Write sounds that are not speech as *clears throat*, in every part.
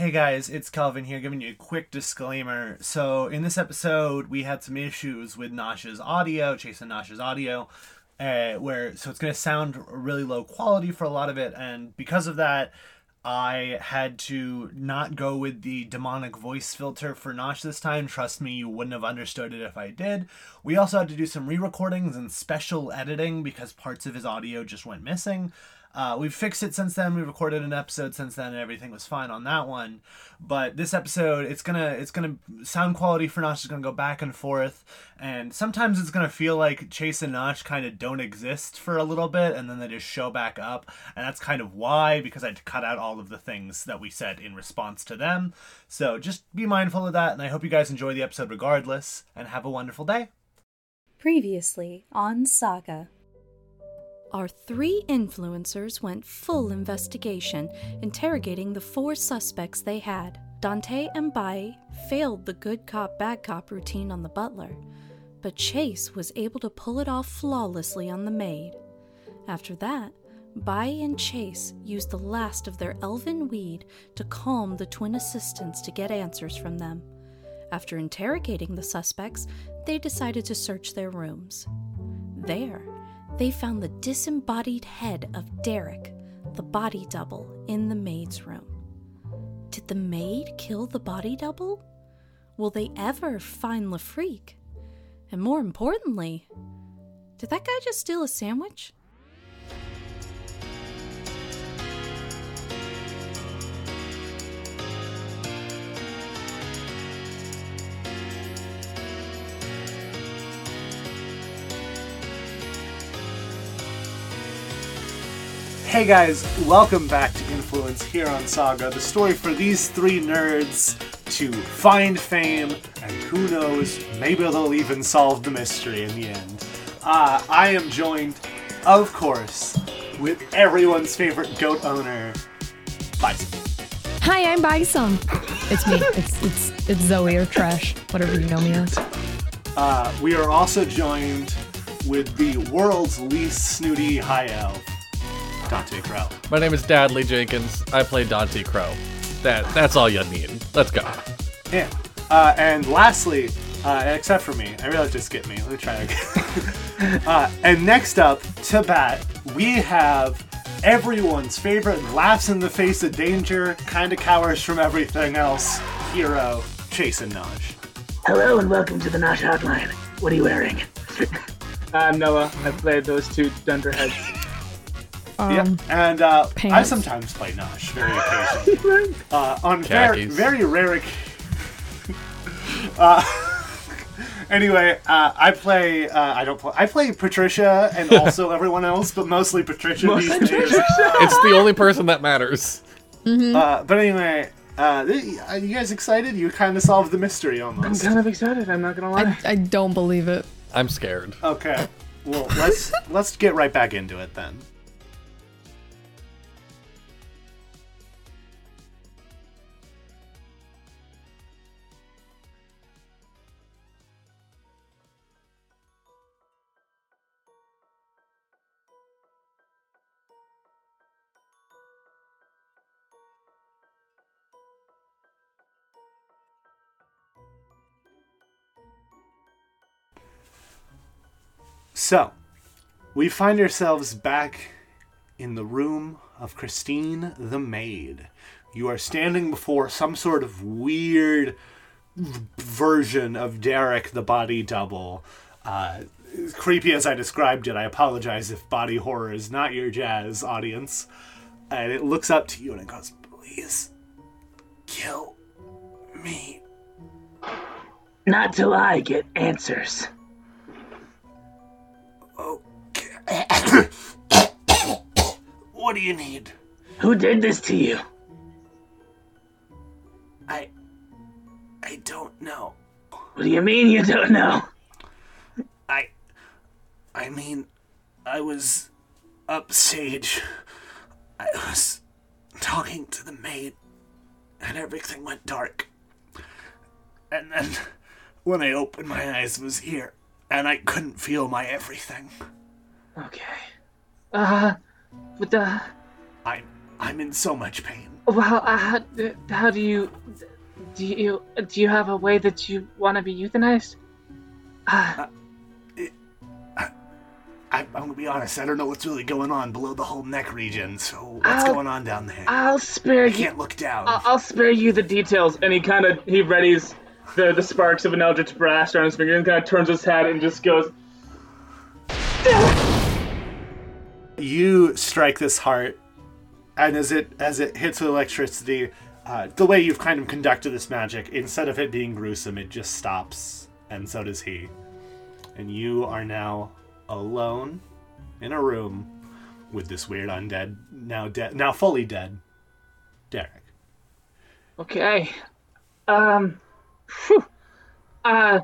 Hey guys, it's Calvin here giving you a quick disclaimer. So, in this episode, we had some issues with Nosh's audio, Chase and Nosh's audio, uh, where so it's going to sound really low quality for a lot of it, and because of that, I had to not go with the demonic voice filter for Nosh this time. Trust me, you wouldn't have understood it if I did. We also had to do some re recordings and special editing because parts of his audio just went missing. Uh, we've fixed it since then. We recorded an episode since then, and everything was fine on that one. But this episode, it's gonna it's gonna sound quality for Nosh is gonna go back and forth, and sometimes it's gonna feel like Chase and Nosh kind of don't exist for a little bit, and then they just show back up, and that's kind of why because I had to cut out all of the things that we said in response to them. So just be mindful of that, and I hope you guys enjoy the episode regardless, and have a wonderful day. Previously on Saga. Our three influencers went full investigation, interrogating the four suspects they had. Dante and Bai failed the good cop, bad cop routine on the butler, but Chase was able to pull it off flawlessly on the maid. After that, Bai and Chase used the last of their elven weed to calm the twin assistants to get answers from them. After interrogating the suspects, they decided to search their rooms. There, they found the disembodied head of Derek, the body double, in the maid's room. Did the maid kill the body double? Will they ever find Lafreak? And more importantly, did that guy just steal a sandwich? Hey guys, welcome back to Influence here on Saga, the story for these three nerds to find fame, and who knows, maybe they'll even solve the mystery in the end. Uh, I am joined, of course, with everyone's favorite goat owner, Bison. Hi, I'm Bison. It's me. *laughs* It's it's it's Zoe or Trash, whatever you know me as. Uh, we are also joined with the world's least snooty high elf, Dante Crow. My name is Dadley Jenkins. I play Dante Crow. That that's all you need. Let's go. Yeah. Uh, and lastly, uh, except for me, I realized it skipped me. Let me try again. *laughs* uh, and next up, to bat, we have everyone's favorite laughs in the face of danger, kind of cowers from everything else, hero, Chase and Nosh. Hello and welcome to the Nosh Hotline. What are you wearing? *laughs* I'm Noah. I played those two dunderheads. Um, Yep. And uh, I sometimes play Nosh, very occasionally. *laughs* uh, on very, Khakis. very rare. oc- *laughs* uh, *laughs* anyway, uh, I play. Uh, I don't play. I play Patricia and also everyone else, but mostly Patricia these days. It's the only person that matters. Uh, but anyway, uh, are you guys excited? You kind of solved the mystery almost. I'm kind of excited. I'm not gonna lie. I, I don't believe it. I'm scared. Okay. Well, let's let's get right back into it then. So, we find ourselves back in the room of Christine the maid. You are standing before some sort of weird version of Derek the body double. Uh, creepy as I described it, I apologize if body horror is not your jazz, audience. And it looks up to you and it goes, Please kill me. Not till I get answers. What do you need? Who did this to you? I. I don't know. What do you mean you don't know? I. I mean, I was upstage. I was talking to the maid, and everything went dark. And then, when I opened my eyes, it was here, and I couldn't feel my everything. Okay. Uh, but uh, I'm. I'm in so much pain. Well, uh, how, how do you do you do you have a way that you want to be euthanized? Uh, I, I'm gonna be honest. I don't know what's really going on below the whole neck region. So what's I'll- going on down there? I'll spare I you. can't look down. I'll, I'll spare you the details. And he kind of he readies the the sparks of an eldritch blast around his finger and kind of turns his head and just goes. You strike this heart, and as it as it hits with electricity, uh, the way you've kind of conducted this magic, instead of it being gruesome, it just stops, and so does he. And you are now alone in a room with this weird undead, now dead, now fully dead, Derek. Okay. Um. Phew. Uh.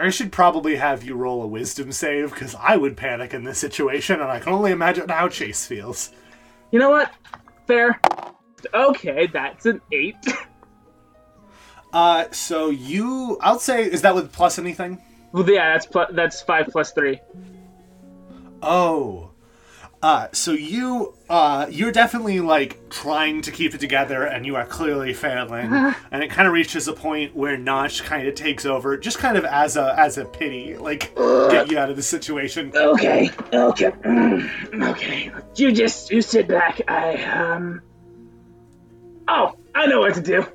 I should probably have you roll a wisdom save because I would panic in this situation, and I can only imagine how Chase feels. You know what? Fair. Okay, that's an eight. *laughs* Uh, so you, I'll say, is that with plus anything? well, yeah, that's that's five plus three. Oh. Uh, so you, uh, you're definitely like trying to keep it together, and you are clearly failing. and it kind of reaches a point where Nosh kind of takes over, just kind of as a as a pity, like get you out of the situation. Okay, okay, mm, okay. You just you sit back. I um. Oh, I know what to do.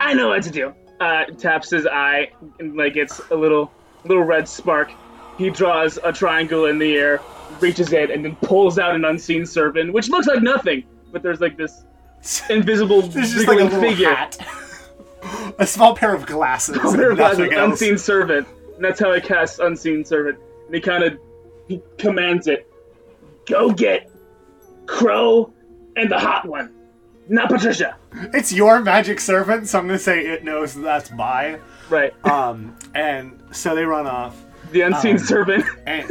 I know what to do. Uh, taps his eye and like it's a little little red spark. He draws a triangle in the air, reaches in, and then pulls out an unseen servant, which looks like nothing, but there's like this *laughs* invisible just like a figure. hat, *laughs* a small pair of glasses, *laughs* was nothing an else. unseen servant, and that's how I cast unseen servant. And he kind of he commands it, go get Crow and the hot one, not Patricia. It's your magic servant, so I'm gonna say it knows that's by. Right, Um, and so they run off. the unseen um, servant. And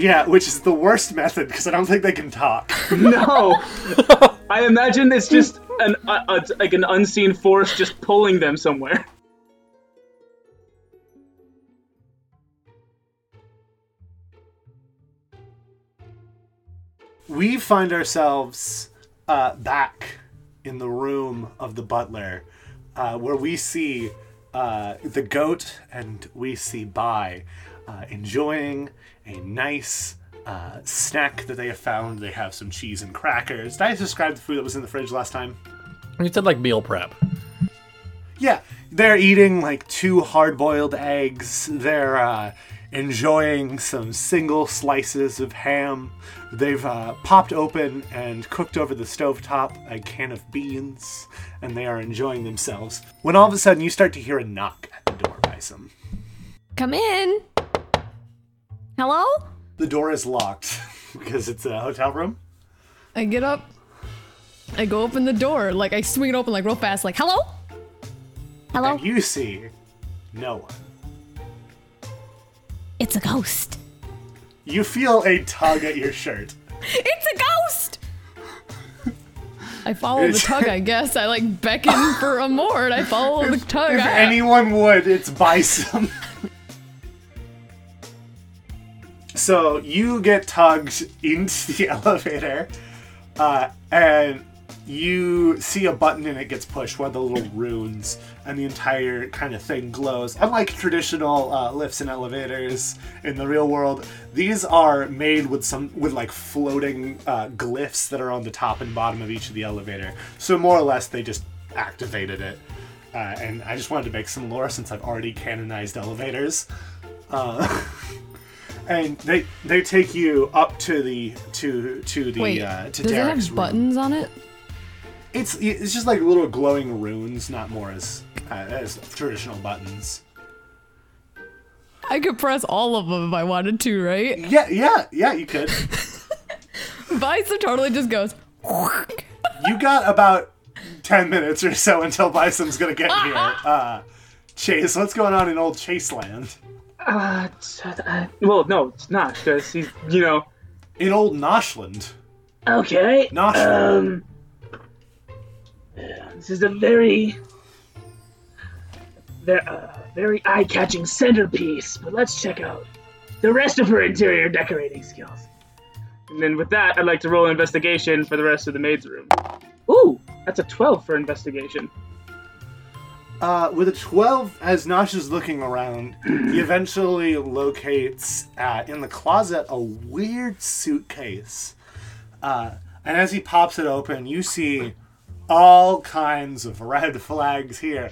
yeah, which is the worst method because I don't think they can talk. *laughs* No, *laughs* I imagine it's just an uh, uh, like an unseen force just pulling them somewhere. we find ourselves uh, back in the room of the butler, uh, where we see uh, the goat and we see Bai uh, enjoying a nice uh, snack that they have found. They have some cheese and crackers. Did I describe the food that was in the fridge last time? You said like meal prep. Yeah, they're eating like two hard boiled eggs. They're uh, enjoying some single slices of ham. They've uh, popped open and cooked over the stovetop a can of beans, and they are enjoying themselves. When all of a sudden you start to hear a knock at the door, Bison. Come in. Hello? The door is locked *laughs* because it's a hotel room. I get up. I go open the door. Like, I swing it open, like, real fast. Like, hello? Hello? And you see no one. It's a ghost. You feel a tug at your shirt. *laughs* It's a ghost! I follow the tug, I *laughs* guess. I, like, beckon for a more, and I follow the tug. If I- anyone would, it's Bison. So you get tugged into the *laughs* elevator, uh, and you see a button and it gets pushed, one of the little runes, and the entire kind of thing glows. Unlike traditional uh, lifts and elevators in the real world, these are made with some with like floating uh, glyphs that are on the top and bottom of each of the elevator. So more or less, they just activated it. Uh, and I just wanted to make some lore since I've already canonized elevators. *laughs* And they they take you up to the to to the Wait, uh, to does it have room. buttons on it? It's it's just like little glowing runes, not more as uh, as traditional buttons. I could press all of them if I wanted to, right? Yeah, yeah, yeah. You could. *laughs* Bison totally just goes. you got about ten minutes or so until Bison's gonna get here. *laughs* Uh, Chase, what's going on in old Chase Land? Uh, uh, well, no, it's not because he's you know In old Noshland. Okay. Noshland. Um. This is a very, very, uh, very eye-catching centerpiece. But let's check out the rest of her interior decorating skills. And then with that, I'd like to roll an investigation for the rest of the maid's room. Ooh, That's a 12 for investigation. Uh, with a 12, as Nosh is looking around, he *clears throat* eventually locates uh, in the closet a weird suitcase. Uh, and as he pops it open, you see all kinds of red *laughs* flags here.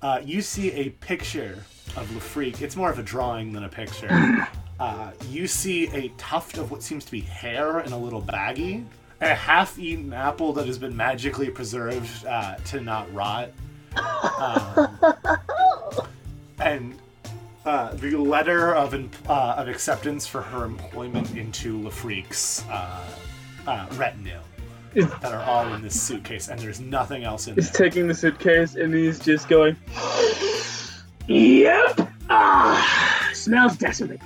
Uh, you see a picture of Lafreak. It's more of a drawing than a picture. *clears throat* Uh, you see a tuft of what seems to be hair in a little baggie, a half-eaten apple that has been magically preserved uh, to not rot, um, and uh, the letter of uh, of acceptance for her employment into Lafreak's uh, uh, retinue that are all in this suitcase, and there's nothing else in He's there. taking the suitcase and he's just going, Yep. Ah, smells desolate.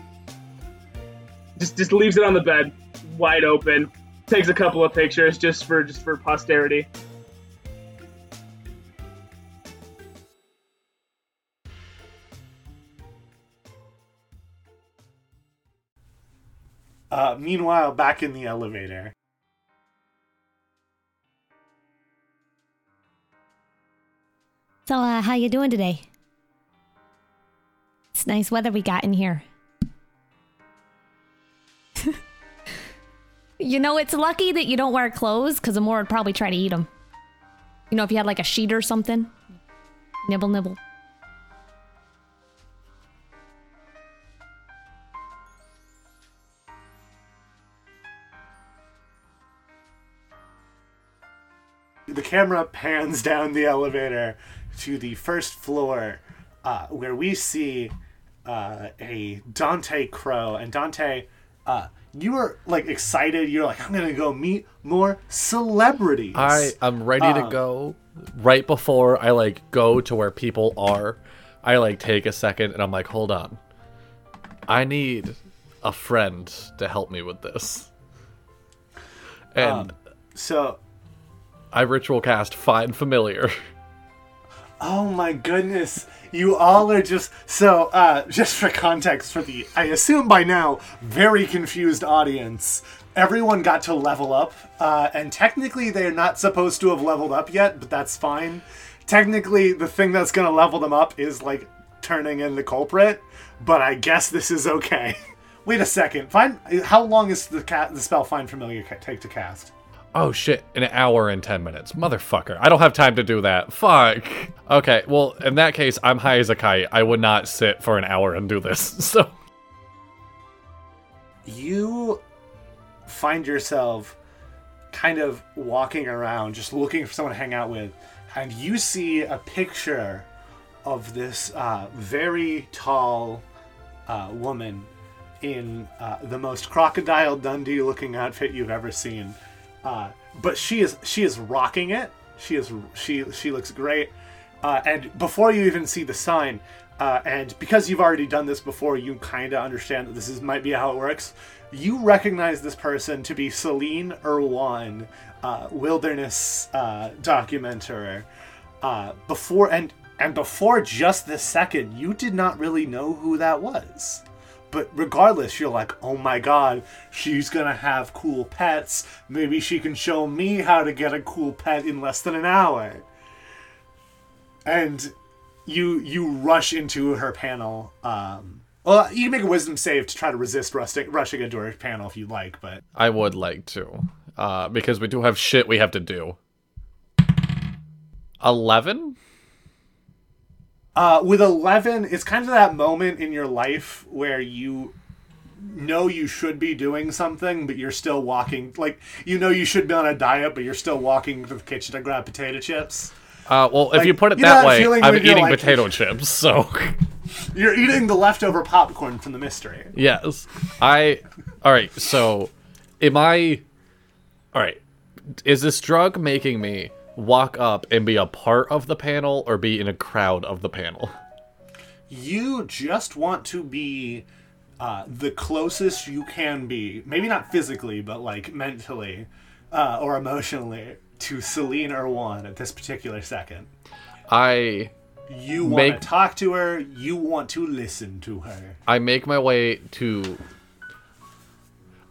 just just leaves it on the bed, wide open. Takes a couple of pictures just for just for posterity. Uh, meanwhile, back in the elevator, So, uh, how you doing today? It's nice weather we got in here. *laughs* you know, it's lucky that you don't wear clothes, because the would probably try to eat them. You know, if you had like a sheet or something. Nibble, nibble. Camera pans down the elevator to the first floor, uh, where we see uh, a Dante Crow. And Dante, uh, you were like excited. You're like, I'm gonna go meet more celebrities. I am ready to Um, go. Right before I like go to where people are, I like take a second and I'm like, hold on. I need a friend to help me with this. And Um, so I ritual cast Find Familiar. Oh my goodness. You all are just so uh just for context for the I assume by now very confused audience. Everyone got to level up uh and technically they're not supposed to have leveled up yet, but that's fine. Technically the thing that's to level them up is like turning in the culprit, but I guess this is okay. *laughs* Wait a second. Find how long is the the spell find familiar ca- take to cast? Oh shit, an hour and 10 minutes. Motherfucker. I don't have time to do that. Fuck. Okay, well, in that case, I'm high as a kite. I would not sit for an hour and do this. *laughs* So, you find yourself kind of walking around just looking for someone to hang out with and you see a picture of this uh, very tall uh, woman in uh, the most crocodile dundee looking outfit you've ever seen uh, but she is she is rocking it she is she she looks great uh, and before you even see the sign uh, and because you've already done this before you kind of understand that this is might be how it works you recognize this person to be Celine Irwan, uh, wilderness uh, documenter. Uh, before and and before just this second, you did not really know who that was. But regardless, you're like, oh my god, she's gonna have cool pets. Maybe she can show me how to get a cool pet in less than an hour. And you you rush into her panel. Um, well, you can make a wisdom save to try to resist rushing, rushing into her panel if you'd like, but I would like to. Uh, because we do have shit we have to do. 11? Uh, with 11, it's kind of that moment in your life where you know you should be doing something, but you're still walking. Like, you know you should be on a diet, but you're still walking to the kitchen to grab potato chips. Uh, well, if Like, you put it you that way, I'm eating like- potato chips, so. *laughs* You're eating the leftover popcorn from the mystery. Yes. I. Alright, so. Am I. Alright. Is this drug making me walk up and be a part of the panel or be in a crowd of the panel? you just want to be uh, the closest you can be, maybe not physically, but like mentally uh, or emotionally, to Celine Irwan at this particular second. I. You want Make- to talk to her, you want to listen to her. I make my way to.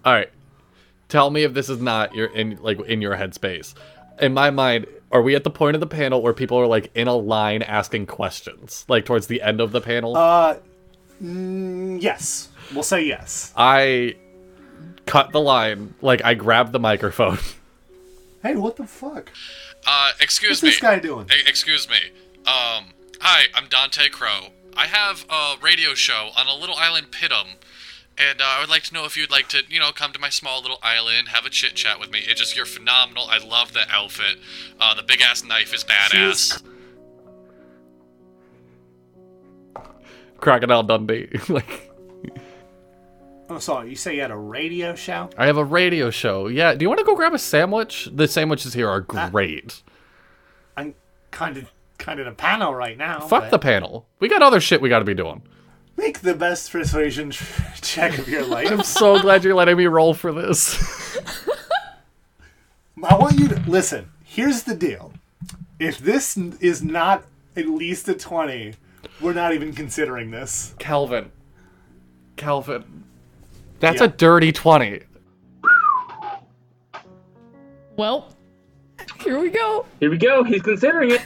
All right, tell me if this is not your in like in your headspace. In my mind, are we at the point of the panel where people are like in a line asking questions, like towards the end of the panel? Uh, mm, yes. We'll say yes. I cut the line, like I grabbed the microphone. *laughs* Hey, what the fuck? Uh, excuse What's me. this guy doing? E- excuse me. Um, hi, I'm Dante Crow. I have a radio show on a little island, Pitum, and uh, I would like to know if you'd like to, you know, come to my small little island, have a chit chat with me. It just you're phenomenal. I love the outfit. Uh, the big ass knife is badass. Crocodile Dundee. *laughs* like Oh, sorry. You say you had a radio show? I have a radio show. Yeah, do you want to go grab a sandwich? The sandwiches here are great. I'm kind of kind of in a panel right now. Fuck but the panel. We got other shit we got to be doing. Make the best persuasion *laughs* check of your life. I'm so glad you're letting me roll for this. *laughs* I want you to listen. Here's the deal. If this is not at least a 20, we're not even considering this. Calvin. Calvin. That's Yeah. a dirty 20. Well, here we go. Here we go. He's considering it.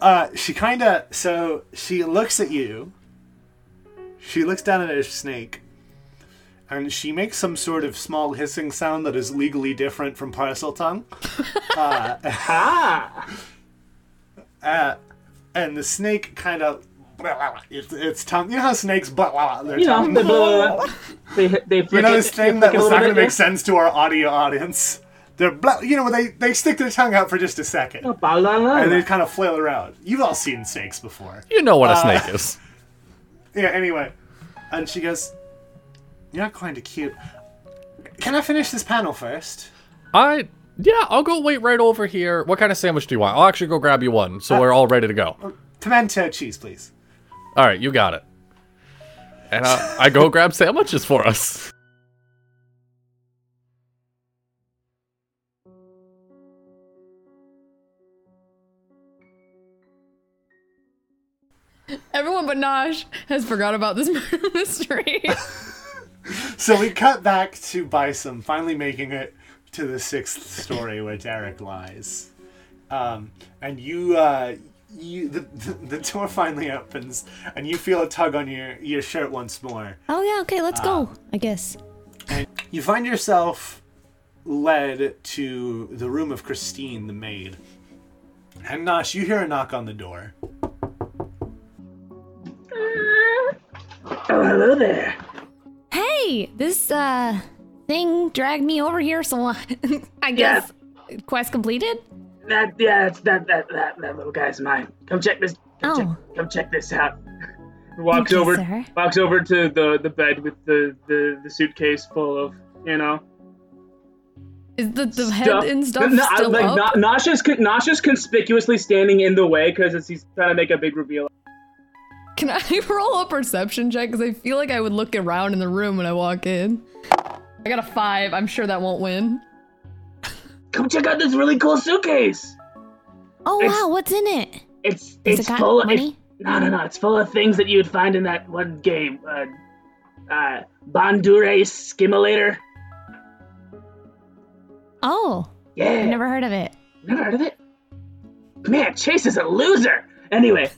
Uh, she kind of so she looks at you. She looks down at a snake, and she makes some sort of small hissing sound that is legally different from Parseltongue. Ah. Uh, and the snake kind of its, its tongue. You know how snakes blah blah their You know, tongue. they, blah, blah, blah. *laughs* they, they You know this they thing flick that was not going to bit, make sense to our audio audience. They're blah, you know they they stick their tongue out for just a second yeah. Blah, blah, blah. and they kind of flail around. You've all seen snakes before. You know what a Uh, snake is. *laughs* Yeah. Anyway, and she goes, "You're not kind of cute. Can I finish this panel first? I yeah, I'll go wait right over here. What kind of sandwich do you want? I'll actually go grab you one, so we're all ready to go. Pimento cheese, please." All right, you got it. And uh, I go *laughs* grab sandwiches for us. Everyone but Nosh has forgot about this murder *laughs* mystery. *laughs* So we cut back to Bison finally making it to the sixth story where Derek lies. Um, and you, uh, you, the, the, the door finally opens, and you feel a tug on your, your shirt once more. Oh yeah, okay, let's go. I guess. You find yourself led to the room of Christine, the maid. And Nosh, you hear a knock on the door. Oh, hello there. Hey, this uh thing dragged me over here, so *laughs* I guess quest completed. That yeah, it's that that that that little guy's mine. Come check this. Come, Oh. check, come check this out. walks Thank over sir. walks over to the the bed with the the, the suitcase full of you know Is the, the stuff. head and stuff No, still like up? Na- Nasha's con- Nasha's conspicuously standing in the way because he's trying to make a big reveal. Can I *laughs* roll a perception check? Because I feel like I would look around in the room when I walk in. I got a five. I'm sure that won't win. Come check out this really cool suitcase. Oh It's- wow, what's in it? It's Has it's full. Of, money? no, no, no. It's full of things that you would find in that one game. Uh, uh, Bondure Skimulator. Oh, Yeah. I've never heard of it. Never heard of it? Man, Chase is a loser. Anyway,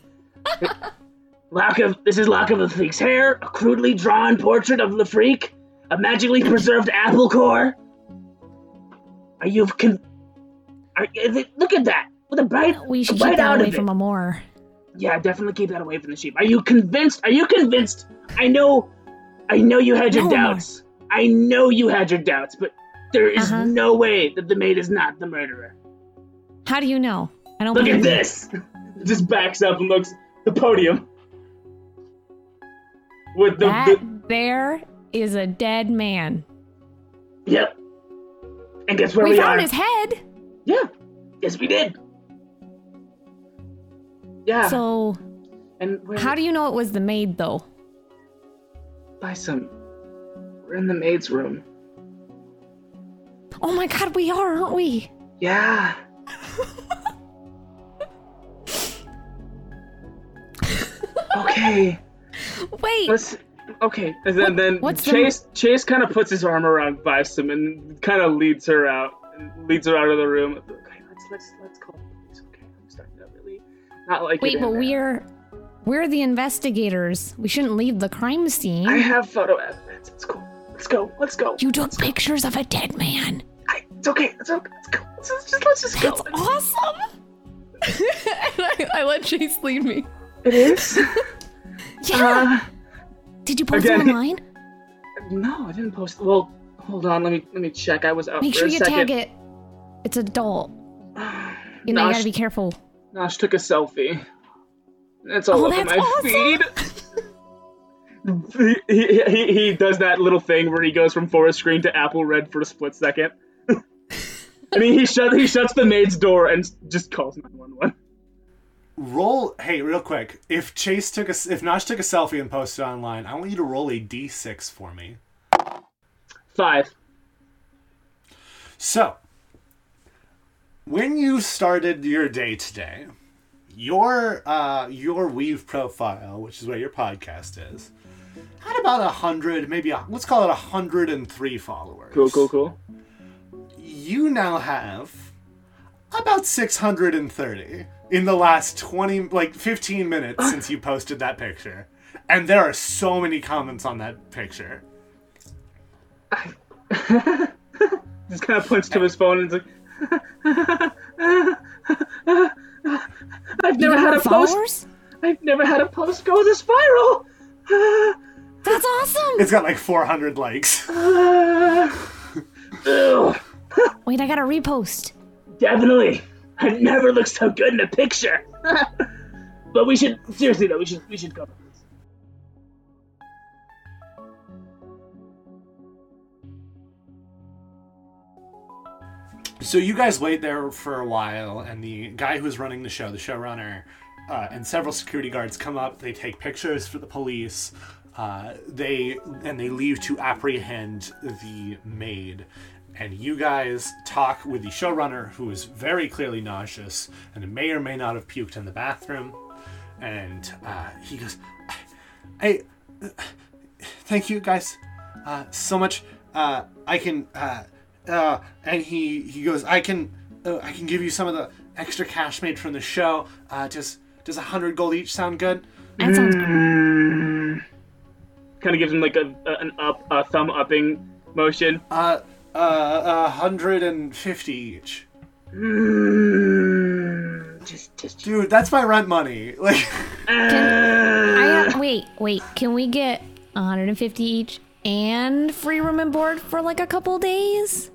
*laughs* Lock of this is Lock of the Freak's hair, a crudely drawn portrait of the Freak, a magically preserved apple core. Are you con? Are, look at that with a bright, We should keep that away from a more. Yeah, definitely keep that away from the sheep. Are you convinced? Are you convinced? I know, I know you had your No, doubts. I know you had your doubts, but there is Uh-huh. no way that the maid is not the murderer. How do you know? I don't Look at this. *laughs* Just backs up and looks the podium with the, That the there is a dead man. Yep. And guess where we we, found are? his head. Yeah. Yes, we did. Yeah. So and how do you know it was the maid though? Bison. We're in the maid's room. Oh my god, we are, aren't we? Yeah. *laughs* okay. *laughs* Wait. let's okay and then, then what's the- Chase Chase kind of puts his arm around Bison and kind of leads her out leads her out of the room let's let's let's call the police. Okay, I'm starting to really not like. Wait, it but we're we're the investigators. We shouldn't leave the crime scene. I have photo evidence. It's cool. Let's go. Let's go. you took pictures of a dead man. I, it's okay. It's okay. Let's go. Let's just let's just That's go. awesome. and *laughs* *laughs* I, I let Chase lead me. It is. Yeah. Uh, Did you post it again- online? *laughs* no, I didn't post. Well, hold on. Let me let me check. I was out Make sure you second. tag it. It's adult. *sighs* You know, you gotta be careful. Nosh took a selfie. It's oh, all Oh, over my awesome. feed. *laughs* he, he, he does that little thing where he goes from forest green to apple red for a split second. *laughs* I mean, he shut he shuts the maid's door and just calls 911. Roll. Hey, real quick. If Chase took a, if Nosh took a selfie and posted online, I want you to roll a d6 for me. Five. So, when you started your day today, your uh, your Weave profile, which is where your podcast is, had about a hundred, maybe a, let's call it a hundred and three followers. Cool, cool, cool. You now have about six hundred and thirty in the last twenty, like fifteen minutes since you posted that picture, and there are so many comments on that picture. *laughs* Just kind of points to his phone and is like, *laughs* I've never had a post. followers? I've never had a post go this viral. *laughs* That's awesome. It's got like four hundred likes. Ugh. Wait, I gotta repost. Definitely. I never looked so good in a picture. *laughs* but we should seriously though, we should we should go. So you guys wait there for a while, and the guy who's running the show, the showrunner, uh, and several security guards come up. They take pictures for the police. Uh, they and they leave to apprehend the maid. And you guys talk with the showrunner, who is very clearly nauseous and may or may not have puked in the bathroom. And uh, he goes, "Hey, thank you guys uh, so much. Uh, I can, uh, uh, and he he goes, I can, uh, I can give you some of the extra cash made from the show. Uh, does does a hundred gold each sound good? That sounds good. Kind of gives him like a, a an up a thumb upping motion. Uh, uh, a hundred and fifty each. Mm, just just Dude, that's my rent money. *laughs* Like, I wait, wait. Can we get 150 each and free room and board for like a couple days?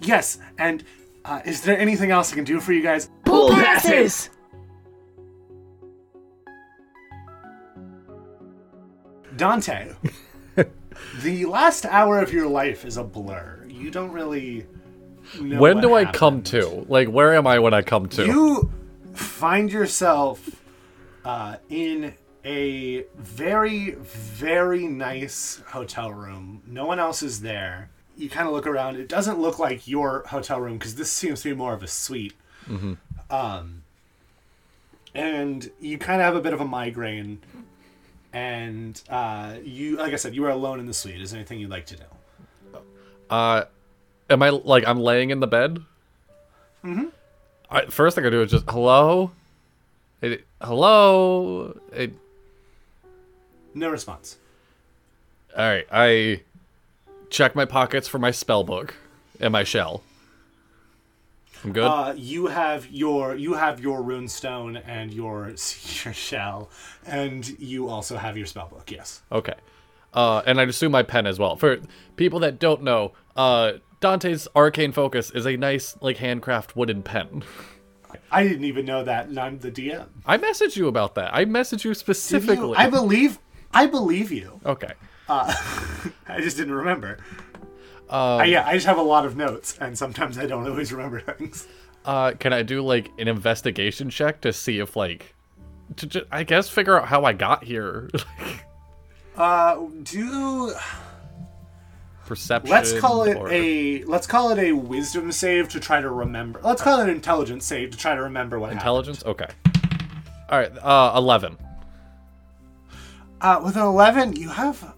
yes. And uh, is there anything else I can do for you guys? Pool Pool passes. passes. Dante, *laughs* the last hour of your life is a blur. You don't really. Know when do I happened. come to? Like, where am I when I come to? You find yourself uh, in a very, very nice hotel room. No one else is there. You kind of look around. It doesn't look like your hotel room because this seems to be more of a suite. Um, and you kind of have a bit of a migraine. And uh, you, like I said, you are alone in the suite. Is there anything you'd like to do? Uh, am I like I'm laying in the bed? Mm-hmm. I, first thing I do is just hello, it, hello. It, No response. all right, I check my pockets for my spell book and my shell. I'm good. Uh, you have your you have your runestone and your *laughs* your shell, and you also have your spellbook. Yes. Okay. Uh, and I'd assume my pen as well. For people that don't know, uh, Dante's arcane focus is a nice, like, handcraft wooden pen. *laughs* I didn't even know that, and I'm the DM. I messaged you about that. I messaged you Did you? specifically. I believe. I believe you. okay. *laughs* I just didn't remember. Um, Uh, yeah, I just have a lot of notes, and sometimes I don't always remember *laughs* things. Uh, can I do like an investigation check to see if like, to ju- I guess figure out how I got here? *laughs* Uh, do Perception. let's call it or- a let's call it a wisdom save to try to remember. Let's call it an intelligence save to try to remember what intelligence. Okay. All right. Uh, eleven. Uh, with an 11, you have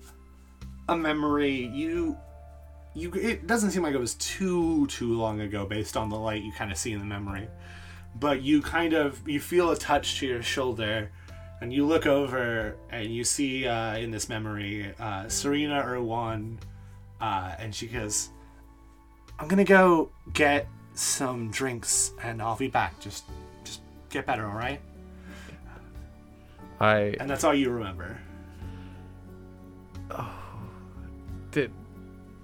a memory. You you it doesn't seem like it was too too long ago based on the light you kind of see in the memory. But you kind of you feel a touch to your shoulder and you look over and you see uh, in this memory uh, serena irwan uh, and she goes i'm gonna go get some drinks and i'll be back. Just just get better all right? I and that's all you remember. Oh did.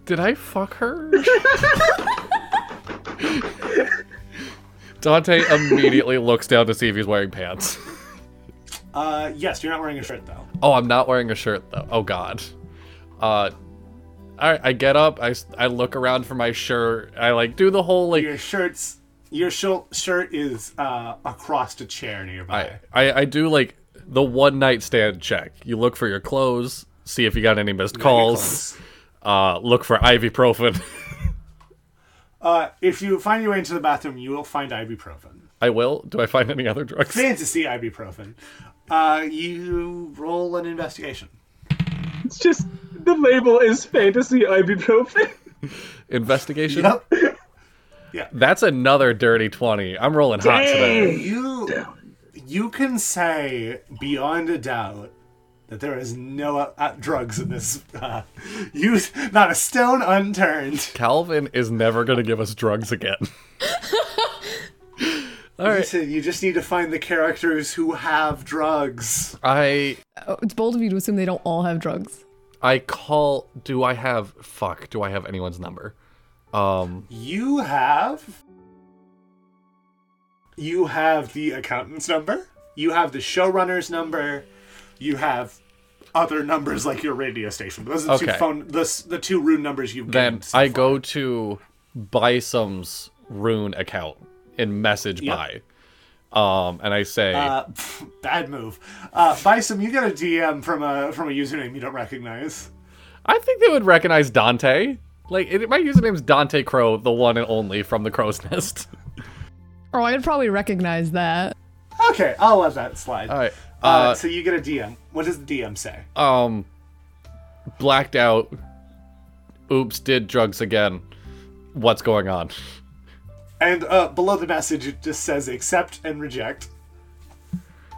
Did I fuck her? *laughs* Dante immediately looks down to see if he's wearing pants. uh yes you're not wearing a shirt though Oh, I'm not wearing a shirt though. Oh God. Uh, I I get up. I I look around for my shirt. I like do the whole like your shirt's your shul- shirt is uh, across a chair nearby. I, I I do like the one night stand check. You look for your clothes, see if you got any missed calls. Uh, look for ibuprofen. *laughs* Uh, if you find your way into the bathroom, you will find ibuprofen. I will. Do I find any other drugs? Fantasy ibuprofen. Uh, you roll an investigation. It's just the label is fantasy ibuprofen. *laughs* Investigation. Yep. That's another dirty twenty. I'm rolling hot today. You you can say beyond a doubt that there is no uh, uh, drugs in this. Uh, you not a stone unturned. Calvin is never gonna give us drugs again. *laughs* All You you just need to find the characters who have drugs. I Oh, it's bold of you to assume they don't all have drugs. I call. Do I have? Fuck. Do I have anyone's number? Um. You have. You have the accountant's number. You have the showrunner's number. You have other numbers like your radio station. Those are the two phone. The, the two rune numbers you've Then given so I far. go to Bison's rune account and message Yep. by. Um, and I say, Uh, pff, bad move. Uh, Bison, you get a DM from a from a username you don't recognize. I think they would recognize Dante. Like, it, my username's Dante Crow, the one and only from the Crow's *laughs* Nest. Oh, I'd probably recognize that. Okay, I'll let that slide. All right. Uh, Uh, so you get a DM. What does the DM say? um, blacked out. Oops, did drugs again. What's going on? And uh, below the message, it just says accept and reject.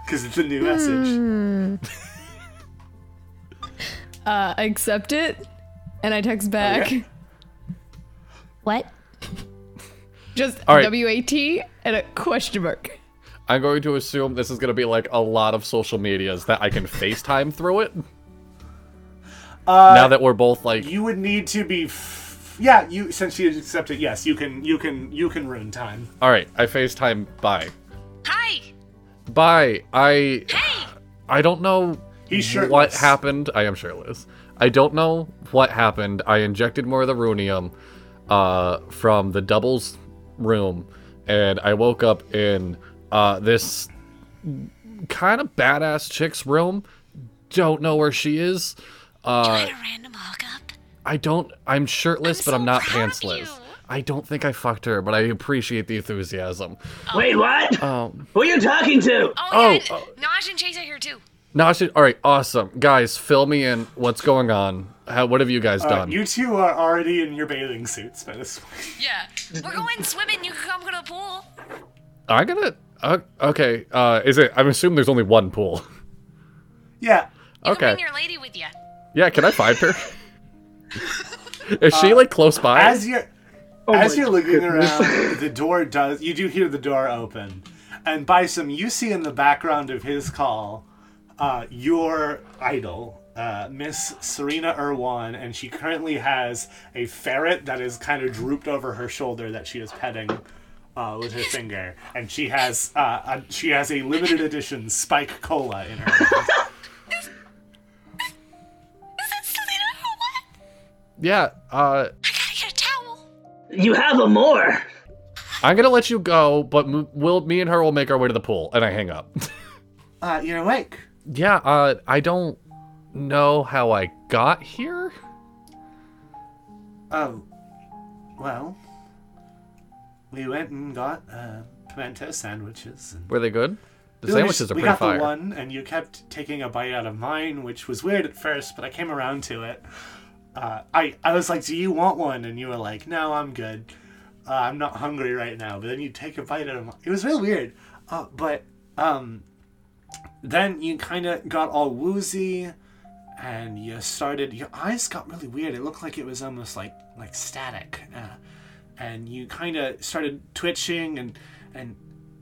Because it's a new message. *laughs* Uh, I accept it, and I text back. Okay. *laughs* What? Just All right. W A T and a question mark. I'm going to assume this is going to be like a lot of social medias that I can FaceTime through it. Uh, now that we're both like, you would need to be. F- yeah, you since you accept it, yes, you can. You can. You can ruin time. all right, I FaceTime. Bye. Hi. Bye. I. Hey. I don't know He's shirtless. what happened. I am shirtless. I don't know what happened. I injected more of the runium uh, from the doubles room, and I woke up in uh, this kind of badass chick's room. Don't know where she is. Uh, a random hookup. I don't. I'm shirtless, but so I'm not proud of pantsless. you. I don't think I fucked her, but I appreciate the enthusiasm. Wait, what? Um, Who are you talking to? Oh, Oh, yeah. oh. Nosh and Chase are here too. Nosh, she, all right, awesome, guys. Fill me in. What's going on? How, what have you guys Uh, done? you two are already in your bathing suits by this point. Yeah. We're going swimming. You can come to the pool. I'm gonna. Uh, okay. Uh, is it? I'm assuming there's only one pool. *laughs* Yeah. You Okay. can bring your lady with you. Yeah. Can I find her? *laughs* is she like close by? As you're Oh as you're looking goodness. around, *laughs* the door does. You do hear the door open, and by some you see in the background of his call, uh, your idol, uh, Miss Serena Irwan, and she currently has a ferret that is kind of drooped over her shoulder that she is petting. Uh, with her finger, and she has uh, a, she has a limited edition Spike Cola in her. hand. *laughs* Is that Selena or what? yeah. Uh, I gotta get a towel. You have a more. I'm gonna let you go, but m- we'll me and her will make our way to the pool, and I hang up. *laughs* Uh, you're awake. yeah. Uh, I don't know how I got here. Oh, well, we went and got uh, pimento sandwiches. And Were they good? The we sandwiches are we got fire. the one, and you kept taking a bite out of mine, which was weird at first, but I came around to it. uh, I I was like, "Do you want one?" And you were like, "No, I'm good. Uh, I'm not hungry right now." But then you take a bite out of them. It was real weird. Uh, but um, then you kind of got all woozy, and you started. Your eyes got really weird. It looked like it was almost like like static, uh, and you kind of started twitching and and.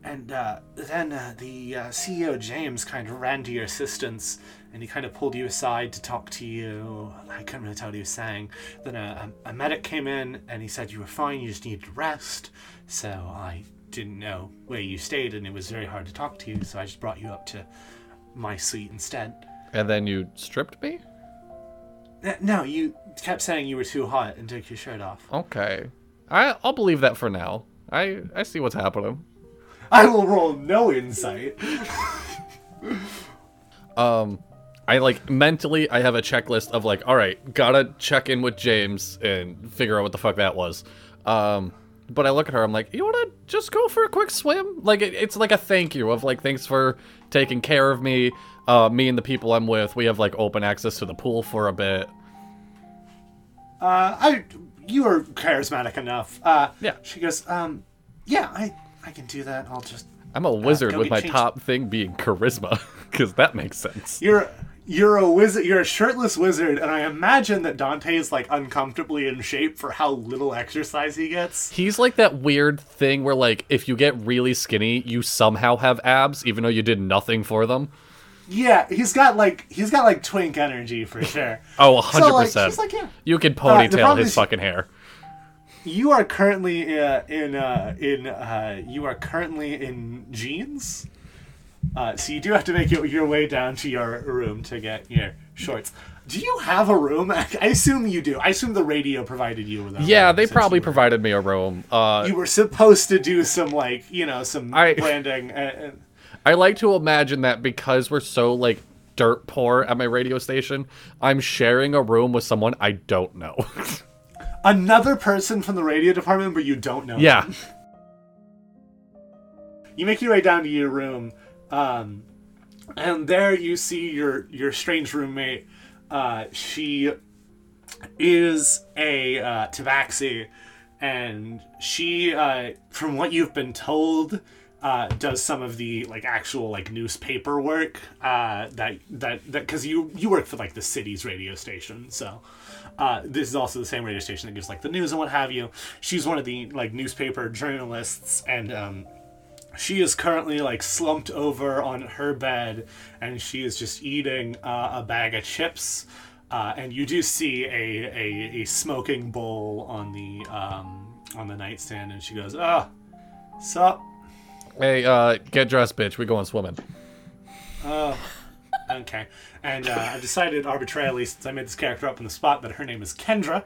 And uh, then uh, the uh, CEO James kind of ran to your assistance, and he kind of pulled you aside to talk to you. I couldn't really tell what he was saying. Then a, a, a medic came in, and he said you were fine. You just needed rest. So I didn't know where you stayed, and it was very hard to talk to you. So I just brought you up to my suite instead. And then you stripped me? No, you kept saying you were too hot and took your shirt off. Okay. I I'll believe that for now. I I see what's happening. I will roll no insight. *laughs* Um I like mentally I have a checklist of like, all right, gotta check in with James and figure out what the fuck that was. Um but I look at her, I'm like, you wanna just go for a quick swim? Like it, it's like a thank you of like thanks for taking care of me. Uh me and the people I'm with, we have like open access to the pool for a bit. Uh, I, you are charismatic enough. Uh, Yeah. She goes, um, yeah, I, I can do that. I'll just. I'm a wizard go with my changed. top thing being charisma, *laughs* because that makes sense. You're, you're a wizard. You're a shirtless wizard, and I imagine that Dante is like uncomfortably in shape for how little exercise he gets. He's like that weird thing where like if you get really skinny, you somehow have abs even though you did nothing for them. Yeah, he's got like he's got like twink energy for *laughs* sure. Oh, 100%. like, she's like, yeah. You can Uh, ponytail problem his fucking hair. You are currently uh, in uh, in uh, you are currently in jeans. Uh, so you do have to make your, your way down to your room to get your shorts. Do you have a room? *laughs* I assume you do. I assume the radio provided you with a Yeah, room they probably provided me a room. Uh, You were supposed to do some like you know some I- landing. And, and I like to imagine that because we're so like dirt poor at my radio station, I'm sharing a room with someone I don't know. *laughs* another person from the radio department, but you don't know. yeah. them. *laughs* You make your way down to your room, um, and there you see your your strange roommate. Uh, she is a uh, tabaxi, and she, uh, from what you've been told, uh, does some of the like actual like newspaper work. Uh, that that that because you you work for like the city's radio station, so. Uh, this is also the same radio station that gives like the news and what have you. She's one of the like newspaper journalists, and um, she is currently like slumped over on her bed and she is just eating uh, a bag of chips uh, and you do see a, a, a smoking bowl on the um, on the nightstand and she goes ah sup Hey, uh, get dressed, bitch. We going swimming. Oh okay and uh, i decided arbitrarily since i made this character up on the spot that her name is kendra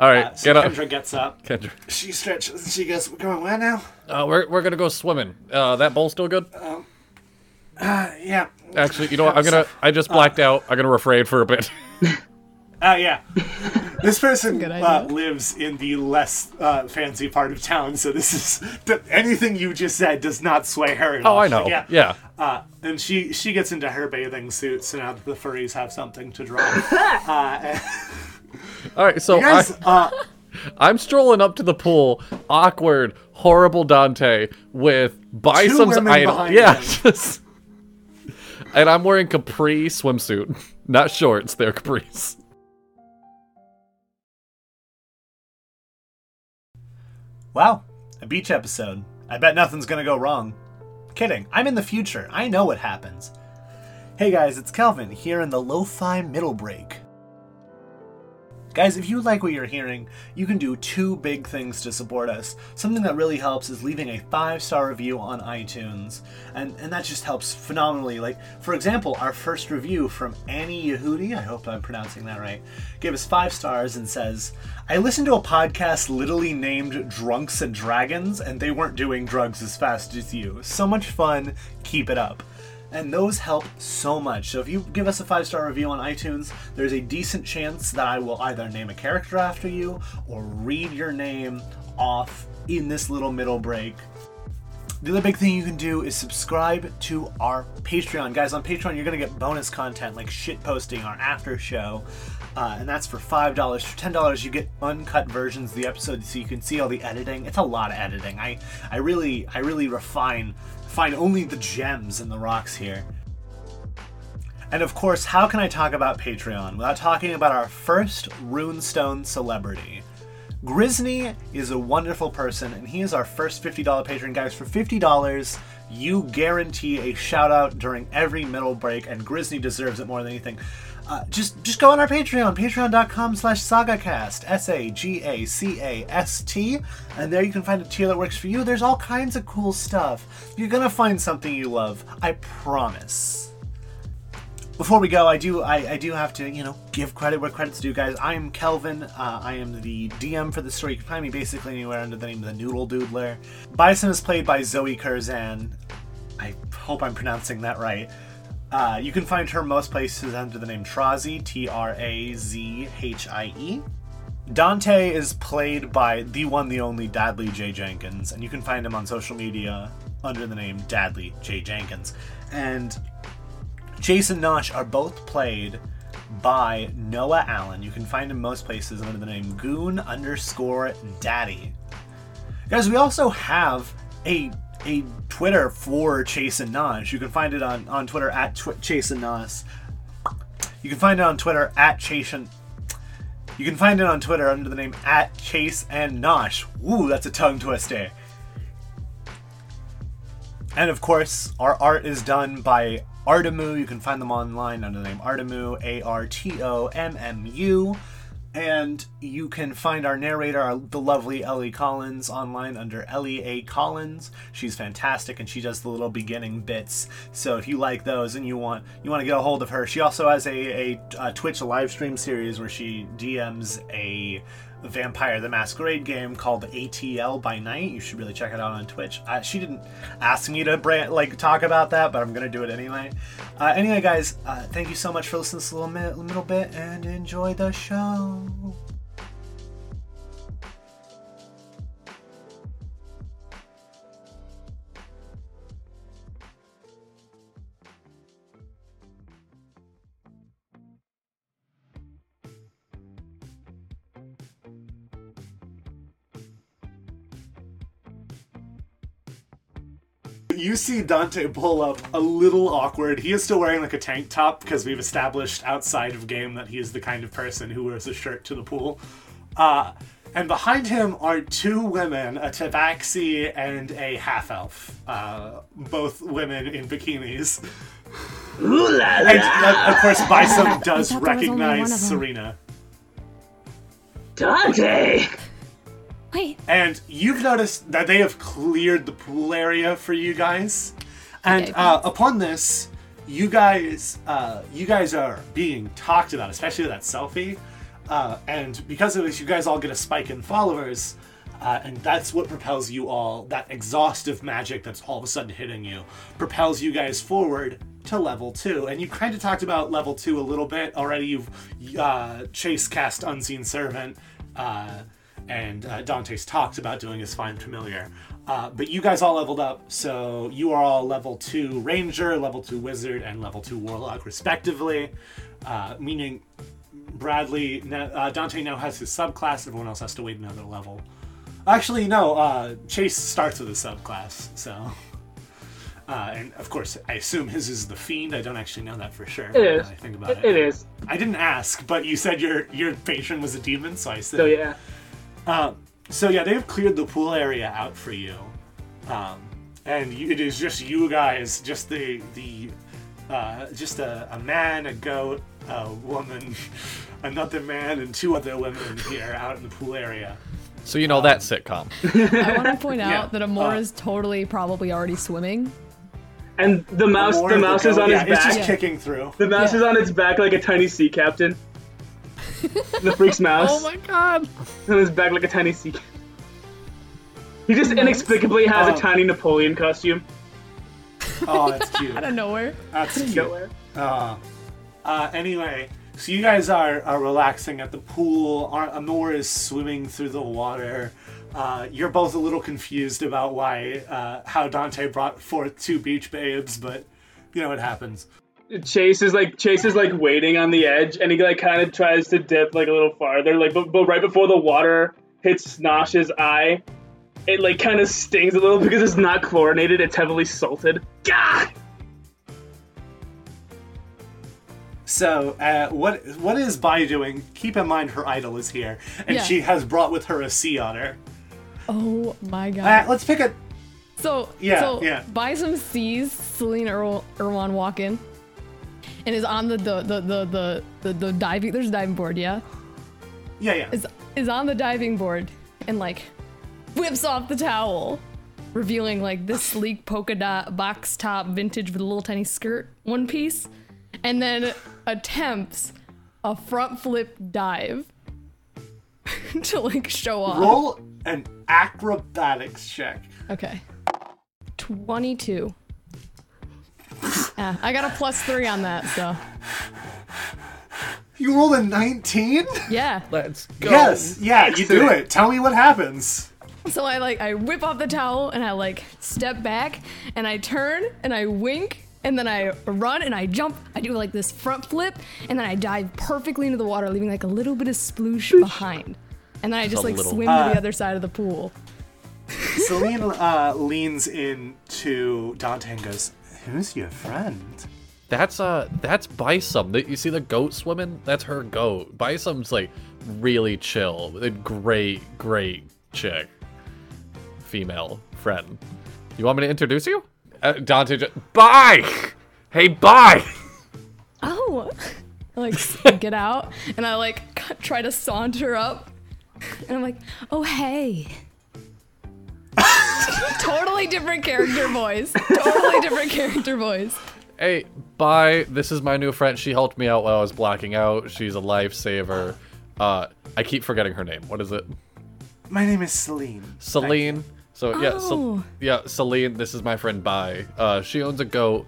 All right, uh, so get up. kendra gets up Kendra. she stretches and she goes we're going where now Uh, we're, we're gonna go swimming. Uh, that bowl still good? uh, yeah Actually, you know what? I'm gonna. I just blacked out. I'm gonna refrain for a bit. *laughs* Uh, yeah. This person uh, lives in the less uh, fancy part of town, so this is *laughs* th- anything you just said does not sway her. At Oh, all. I know. like, yeah. Yeah. Uh, and she she gets into her bathing suit, so now that the furries have something to draw. *laughs* uh, and *laughs* All right. So guys, I, uh, I'm strolling up to the pool, awkward, horrible Dante with Bison's women idol. Yeah. just- and I'm wearing capri swimsuit, not shorts. They're capris. Wow, a beach episode. I bet nothing's gonna go wrong. Kidding, I'm in the future. I know what happens. Hey guys, it's Kelvin here in the Lo-Fi Middle Break. Guys, if you like what you're hearing, you can do two big things to support us. Something that really helps is leaving a five star review on iTunes, and, and that just helps phenomenally. Like, for example, our first review from Annie Yehudi, I hope I'm pronouncing that right, gave us five stars and says, I listened to a podcast literally named Drunks and Dragons, and they weren't doing drugs as fast as you. So much fun, keep it up and those help so much. So if you give us a five star review on iTunes, there's a decent chance that I will either name a character after you or read your name off in this little middle break. the other big thing you can do is subscribe to our Patreon. Guys, on Patreon, you're going to get bonus content like shit posting, our after show. Uh, and that's for $5. For $10, you get uncut versions of the episode so you can see all the editing. It's a lot of editing. I, I really I really refine find only the gems in the rocks here. And of course, how can I talk about Patreon without talking about our first Runestone celebrity? Grisney is a wonderful person, and he is our first $50 patron. Guys, for $50, you guarantee a shout out during every middle break, and Grisney deserves it more than anything. Uh, just just go on our Patreon, patreon.com slash sagacast, S-A-G-A-C-A-S-T, and there you can find a tier that works for you. There's all kinds of cool stuff. You're gonna find something you love. I promise before we go, I do I, I do have to you know give credit where credit's due, guys. I am Kelvin. Uh, I am the DM for the story. You can find me basically anywhere under the name of the Noodle Doodler. Bison is played by Zoe Curzan. I hope I'm pronouncing that right. Uh, you can find her most places under the name Trazhie, T R A Z H I E. Dante is played by the one, the only Dadley J. Jenkins, and you can find him on social media under the name Dadley J. Jenkins. And Chase and Nosh are both played by Noah Allen. You can find him most places under the name Goon underscore Daddy. Guys, we also have a a Twitter for Chase and Nosh. You can find it on, on Twitter at tw- Chase and Nosh. You can find it on Twitter at Chase and you can find it on Twitter under the name at Chase and Nosh. Ooh, that's a tongue twister. And of course, our art is done by Artommu. You can find them online under the name Artommu, A R T O M M U. And you can find our narrator, the lovely Ellie Collins, online under Ellie A. Collins. She's fantastic, and she does the little beginning bits. So if you like those and you want you want to get a hold of her, she also has a, a, a Twitch live stream series where she DMs a Vampire the Masquerade game called ATL by Night. You should really check it out on Twitch. Uh, she didn't ask me to brand, like talk about that, but I'm gonna do it anyway. Uh, anyway, guys, uh, thank you so much for listening to this little, mi- little bit, and enjoy the show. You see Dante pull up a little awkward. He is still wearing like a tank top because we've established outside of game that he is the kind of person who wears a shirt to the pool. Uh, and behind him are two women, a tabaxi and a half elf. Uh, both women in bikinis. Ooh la And uh, of course, Bison does thought there was only one recognize. Serena. Dante! Wait, And you've noticed that they have cleared the pool area for you guys. And Okay. uh, upon this, you guys, uh, you guys are being talked about, especially that selfie. Uh, and because of this, you guys all get a spike in followers. Uh, and that's what propels you all, that exhaustive magic that's all of a sudden hitting you, propels you guys forward to level two. And you kind of talked about level two a little bit already. You've uh, chase cast Unseen Servant. Uh, and uh, Dante's talked about doing his Find Familiar. Uh, but you guys all leveled up, so you are all level 2 Ranger, level 2 Wizard, and level 2 Warlock, respectively. Uh, meaning Bradley, now, uh, Dante now has his subclass, everyone else has to wait another level. Actually, no, uh, Chase starts with a subclass, so. *laughs* Uh, and of course, I assume his is the Fiend. I don't actually know that for sure. It is. I think about it. It is. I didn't ask, but you said your your patron was a demon, so I said. So yeah. Um, so yeah, they've cleared the pool area out for you, um, and you, it is just you guys, just the the uh, just a, a man, a goat, a woman, *laughs* another man, and two other women here out in the pool area. So you know that sitcom. *laughs* I want to point *laughs* out Yeah. that Amor Uh, is totally probably already swimming. And the mouse, Or the mouse is on yeah, his It's back. just Yeah. kicking through. The mouse Yeah. is on its back like a tiny sea captain. The freak's *laughs* mouse Oh my god. on his back like a tiny sea. He just inexplicably has Um, a tiny Napoleon costume. Oh, that's cute. *laughs* Out of nowhere. That's cute. Nowhere. Uh, uh, anyway, so you guys are, are relaxing at the pool. Ar- Amor is swimming through the water. Uh, you're both a little confused about why, uh, how Dante brought forth two beach babes, but you know it happens. Chase is like Chase is like waiting on the edge, and he like kind of tries to dip like a little farther, like but, but right before the water hits Nosh's eye, it like kind of stings a little because it's not chlorinated; it's heavily salted. Gah! So, uh, what what is Bai doing? Keep in mind her idol is here, and Yeah. she has brought with her a sea otter. Oh my god. Uh, let's pick a. So Yeah, so yeah. Bison sees Celine Ir- Irwan walk in and is on the the, the the the the the diving there's a diving board, yeah? Yeah, yeah. Is is on the diving board and like whips off the towel, revealing like this sleek polka dot box top vintage with a little tiny skirt one piece, and then attempts a front flip dive *laughs* to like show off. Roll an acrobatics check. Okay. 22. Yeah, I got a plus three on that, so. You rolled a 19? Yeah. Let's go. Yes, yeah, you do it. Tell me what happens. So I like, I whip off the towel and I like step back and I turn and I wink and then I run and I jump. I do like this front flip and then I dive perfectly into the water, leaving like a little bit of sploosh behind. And then I just a like little. swim to Uh, the other side of the pool. Celine uh, leans in to Dante and goes, Who's your friend? That's uh that's Bison. The- You see the goat swimming? That's her goat. Bison's like really chill. A great, great chick. Female friend. You want me to introduce you? Uh, Dante just Bye! Hey bye! *laughs* Oh! Like *laughs* s- get out and I like try to saunter up and I'm like, oh hey. *laughs* totally different character voice. Totally different character voice. Hey, bye. This is my new friend. She helped me out while I was blacking out. She's a lifesaver. Uh I keep forgetting her name. What is it? My name is Celine. Celine. So yeah, Cel- Oh. yeah, Celine. This is my friend Bai. Uh, she owns a goat.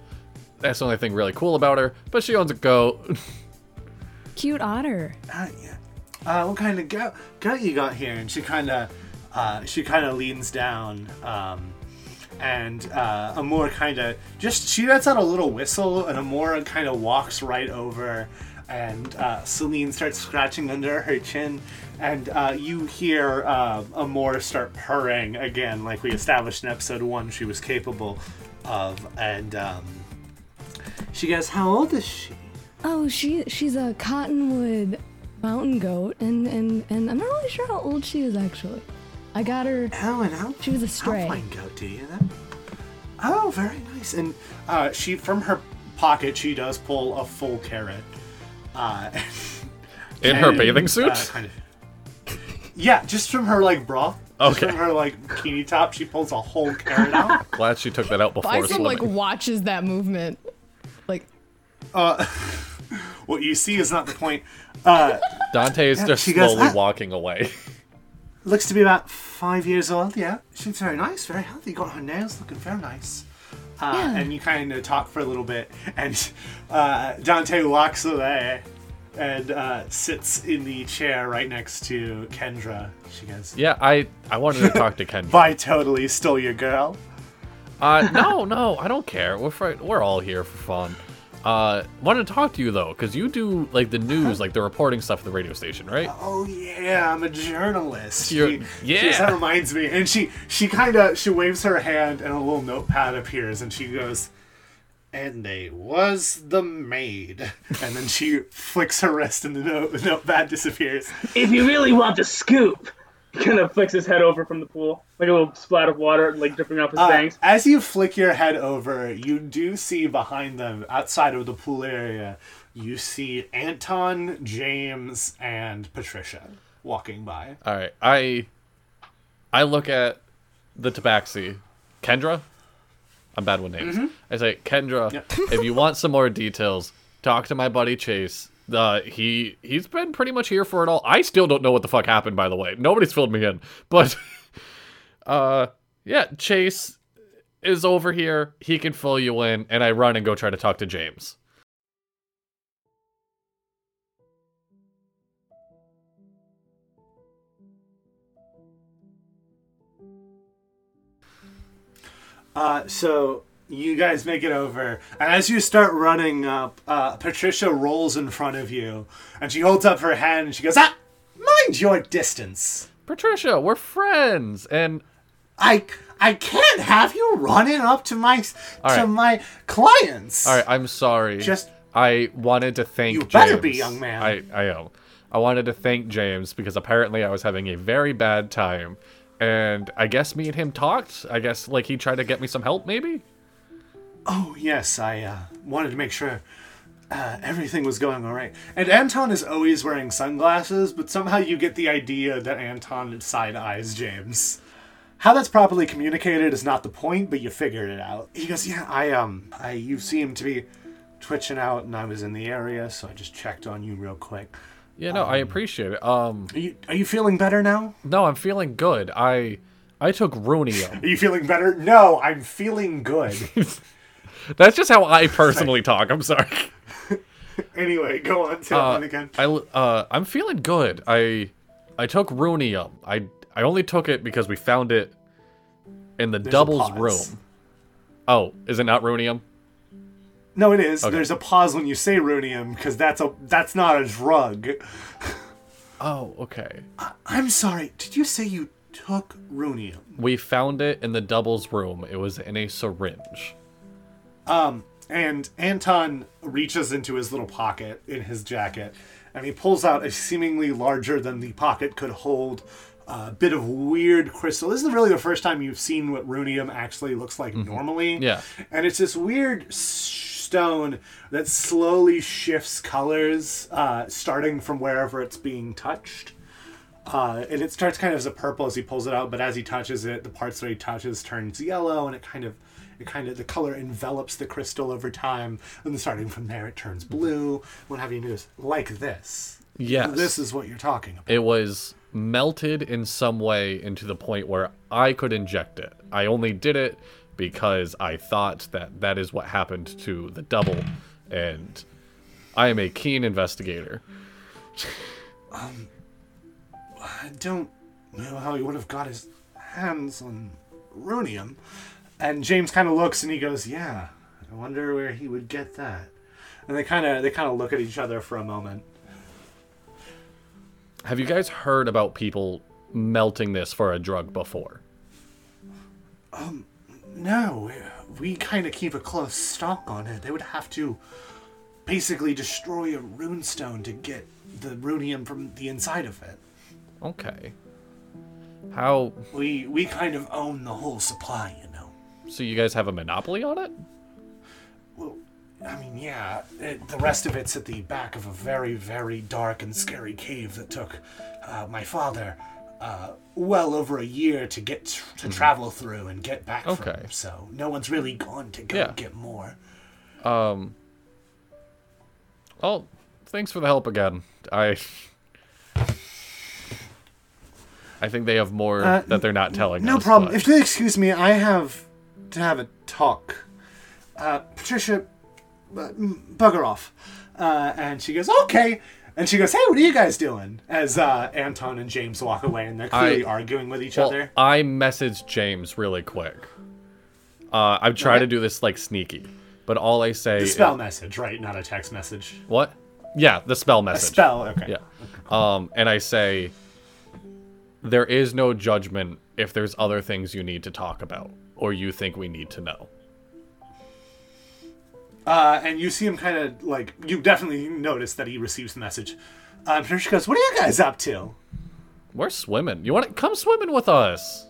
That's the only thing really cool about her. But she owns a goat. Cute otter. Uh, yeah. Uh, what kind of goat, goat you got here? And she kind of, uh, she kind of leans down, um, and uh, Amor kind of just she lets out a little whistle, and Amor kind of walks right over, and uh, Celine starts scratching under her chin, and uh, you hear uh, Amor start purring again, like we established in episode one she was capable of, and um, she goes, "How old is she?" Oh, she she's a cottonwood mountain goat and, and, and I'm not really sure how old she is actually. I got her Oh, and how She was a stray. How fine goat do you then? Oh, very nice. And uh, she, from her pocket, she does pull a full carrot. Uh, *laughs* In her bathing suit? uh, kind of. Yeah, just from her like bra. Just Okay. from her like bikini top, she pulls a whole carrot out. *laughs* Glad she took that out before Bison swimming. like watches that movement. Like *laughs* what you see is not the point. Uh, Dante is Yeah, just she goes, slowly "Ah." walking away. looks to be about five years old. Yeah, she's very nice, very healthy. Got her nails looking very nice. Uh, Yeah. And you kind of talk for a little bit, and uh, Dante walks away and uh, sits in the chair right next to Kendra. She goes, yeah, I I wanted to talk to *laughs* Kendra. "I totally stole your girl." Uh, no, no, I don't care. We're fr- we're all here for fun. Uh, wanted to talk to you though, because you do like the news, like the reporting stuff at the radio station, right? Oh yeah, I'm a journalist. You're- She- yeah. she- that reminds me. And she she kind of she waves her hand and a little notepad appears and she goes, "And they was the maid." And then she flicks her wrist and the note, the notepad disappears. If you really want the scoop, he *laughs* kind of flicks his head over from the pool, like a little splat of water, like dripping off his Uh, fangs. as you flick your head over, you do see behind them, outside of the pool area, you see Anton, James, and Patricia walking by. All right, I I look at the Tabaxi, Kendra. I'm bad with names. I say, Kendra, if you want some more details, talk to my buddy Chase. Uh, he he's been pretty much here for it all. I still don't know what the fuck happened, by the way. Nobody's filled me in, *laughs* but uh, yeah, Chase is over here. He can fill you in, and I run and go try to talk to James. Uh, so you guys make it over, and as you start running up, uh, Patricia rolls in front of you, and she holds up her hand and she goes, "Ah, mind your distance. Patricia, we're friends, and I I can't have you running up to my to right. my clients." all right, I'm sorry. Just- I wanted to thank. You better be, young man. I I am. I wanted to thank James because apparently I was having a very bad time, and I guess me and him talked. I guess like he tried to get me some help, maybe. Oh yes, I uh, wanted to make sure uh, everything was going all right. And Anton is always wearing sunglasses, but somehow you get the idea that Anton side eyes James. How that's properly communicated is not the point, but you figured it out. He goes, "Yeah, I um, I you seem to be twitching out, and I was in the area, so I just checked on you real quick. Yeah, no, I appreciate it. Um, Are you are you feeling better now? no, I'm feeling good. I I took Runium. *laughs* Are you feeling better? No, I'm feeling good. *laughs* That's just how I *laughs* personally talk. I'm sorry. *laughs* anyway, go on. Tell Uh, me again. I uh, I'm feeling good. I I took Runium. I I only took it because we found it in the a doubles room. Oh, is it not Runium? No, it is. Okay. There's a pause when you say runium because that's a that's not a drug. *laughs* Oh, okay. I'm sorry. Did you say you took runium? We found it in the doubles room. It was in a syringe. And Anton reaches into his little pocket in his jacket, and he pulls out a seemingly larger than the pocket could hold uh, bit of weird crystal. This is really the first time you've seen what runium actually looks like normally. Yeah. and it's this weird stone that slowly shifts colors, uh, starting from wherever it's being touched. Uh, and it starts kind of as a purple as he pulls it out, but as he touches it, the parts that he touches turns yellow, and it kind of, it kind of the color envelops the crystal over time, and then starting from there, it turns blue. What have you noticed? Like this. Yes. This is what you're talking about. It was melted in some way into the point where I could inject it. I only did it because I thought that that is what happened to the double, and I am a keen investigator. um, I don't know how he would have got his hands on runium. And James kind of looks and he goes, "Yeah, I wonder where he would get that." And they kind of they kind of look at each other for a moment. Have you guys heard about people melting this for a drug before? Um, no, we kind of keep a close stock on it. They would have to basically destroy a runestone to get the runium from the inside of it. Okay. How? We we kind of own the whole supply. So you guys have a monopoly on it? Well, I mean, yeah, it, the rest of it's at the back of a very, very dark and scary cave that took uh, my father uh, well over a year to get to travel through and get back Okay. from. So no one's really gone to go Yeah. get more. Um. Oh, thanks for the help again. I. I think they have more Uh, that they're not telling us. No us. problem. but- If you'll excuse me, I have to have a talk. Uh, Patricia, uh, bugger off. Uh, and she goes, okay. And she goes, hey, what are you guys doing? As uh, Anton and James walk away and they're clearly I- arguing with each Well, other. I message James really quick. Uh, I'm trying to do this like sneaky, but all I say The spell is, message, right? Not a text message. what? Yeah, the spell A message. spell, okay. Yeah. Um, and I say, there is no judgment if there's other things you need to talk about or you think we need to know. Uh, and you see him kind of like, you definitely notice that he receives the message. Um, Patricia goes, what are you guys up to? We're swimming. You want to come swimming with us?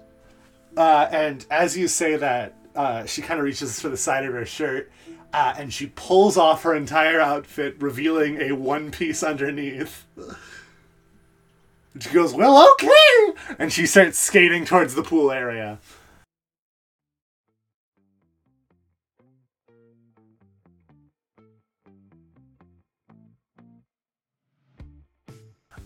Uh, and as you say that, uh, she kind of reaches for the side of her shirt, uh, and she pulls off her entire outfit, revealing a one piece underneath. And she goes, "Well, okay," and she starts skating towards the pool area.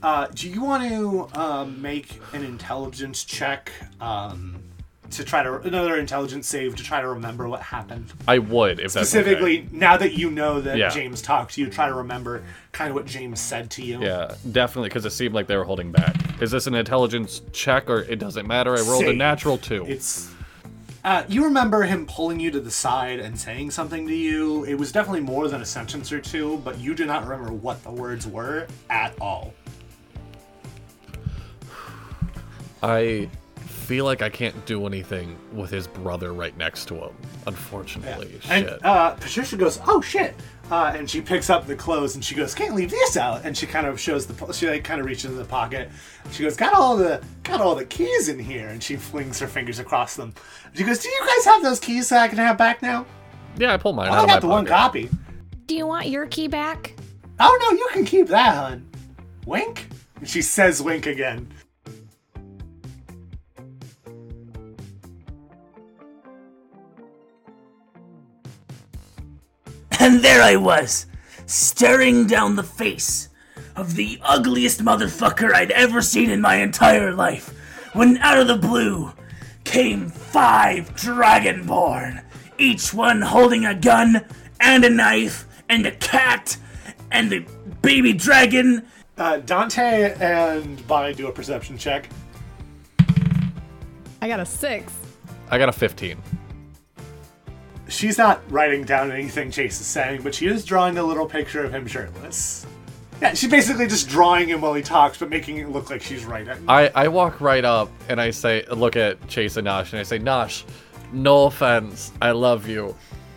Uh, do you want to um, make an intelligence check um, to try to another intelligence save to try to remember what happened? I would if that's Specifically, now that you know that Yeah. James talked to you, try to remember kind of what James said to you. Yeah, definitely, because it seemed like they were holding back. Is this an intelligence check or it doesn't matter? I rolled a Save. natural two. It's Uh, you remember him pulling you to the side and saying something to you. It was definitely more than a sentence or two, but you do not remember what the words were at all. I feel like I can't do anything with his brother right next to him. Unfortunately, And shit. uh, Patricia goes, "Oh shit!" Uh, and she picks up the clothes and she goes, "Can't leave this out." And she kind of shows the po- she like kind of reaches in the pocket. She goes, "Got all the got all the keys in here." And she flings her fingers across them. She goes, "Do you guys have those keys that I can have back now?" yeah, I pulled mine I out only of my got the one copy. Do you want your key back? Oh no, you can keep that, hun. Wink. And she says, "Wink" again. And there I was, staring down the face of the ugliest motherfucker I'd ever seen in my entire life, when out of the blue came five Dragonborn, each one holding a gun and a knife and a cat and a baby dragon. Uh, Dante and Bonnie do a perception check. I got a six. I got a 15. She's not writing down anything Chase is saying, but she is drawing a little picture of him shirtless. Yeah, she's basically just drawing him while he talks, but making it look like she's writing. I, I walk right up and I say, look at Chase and Nosh, and I say, Nosh, no offense, I love you.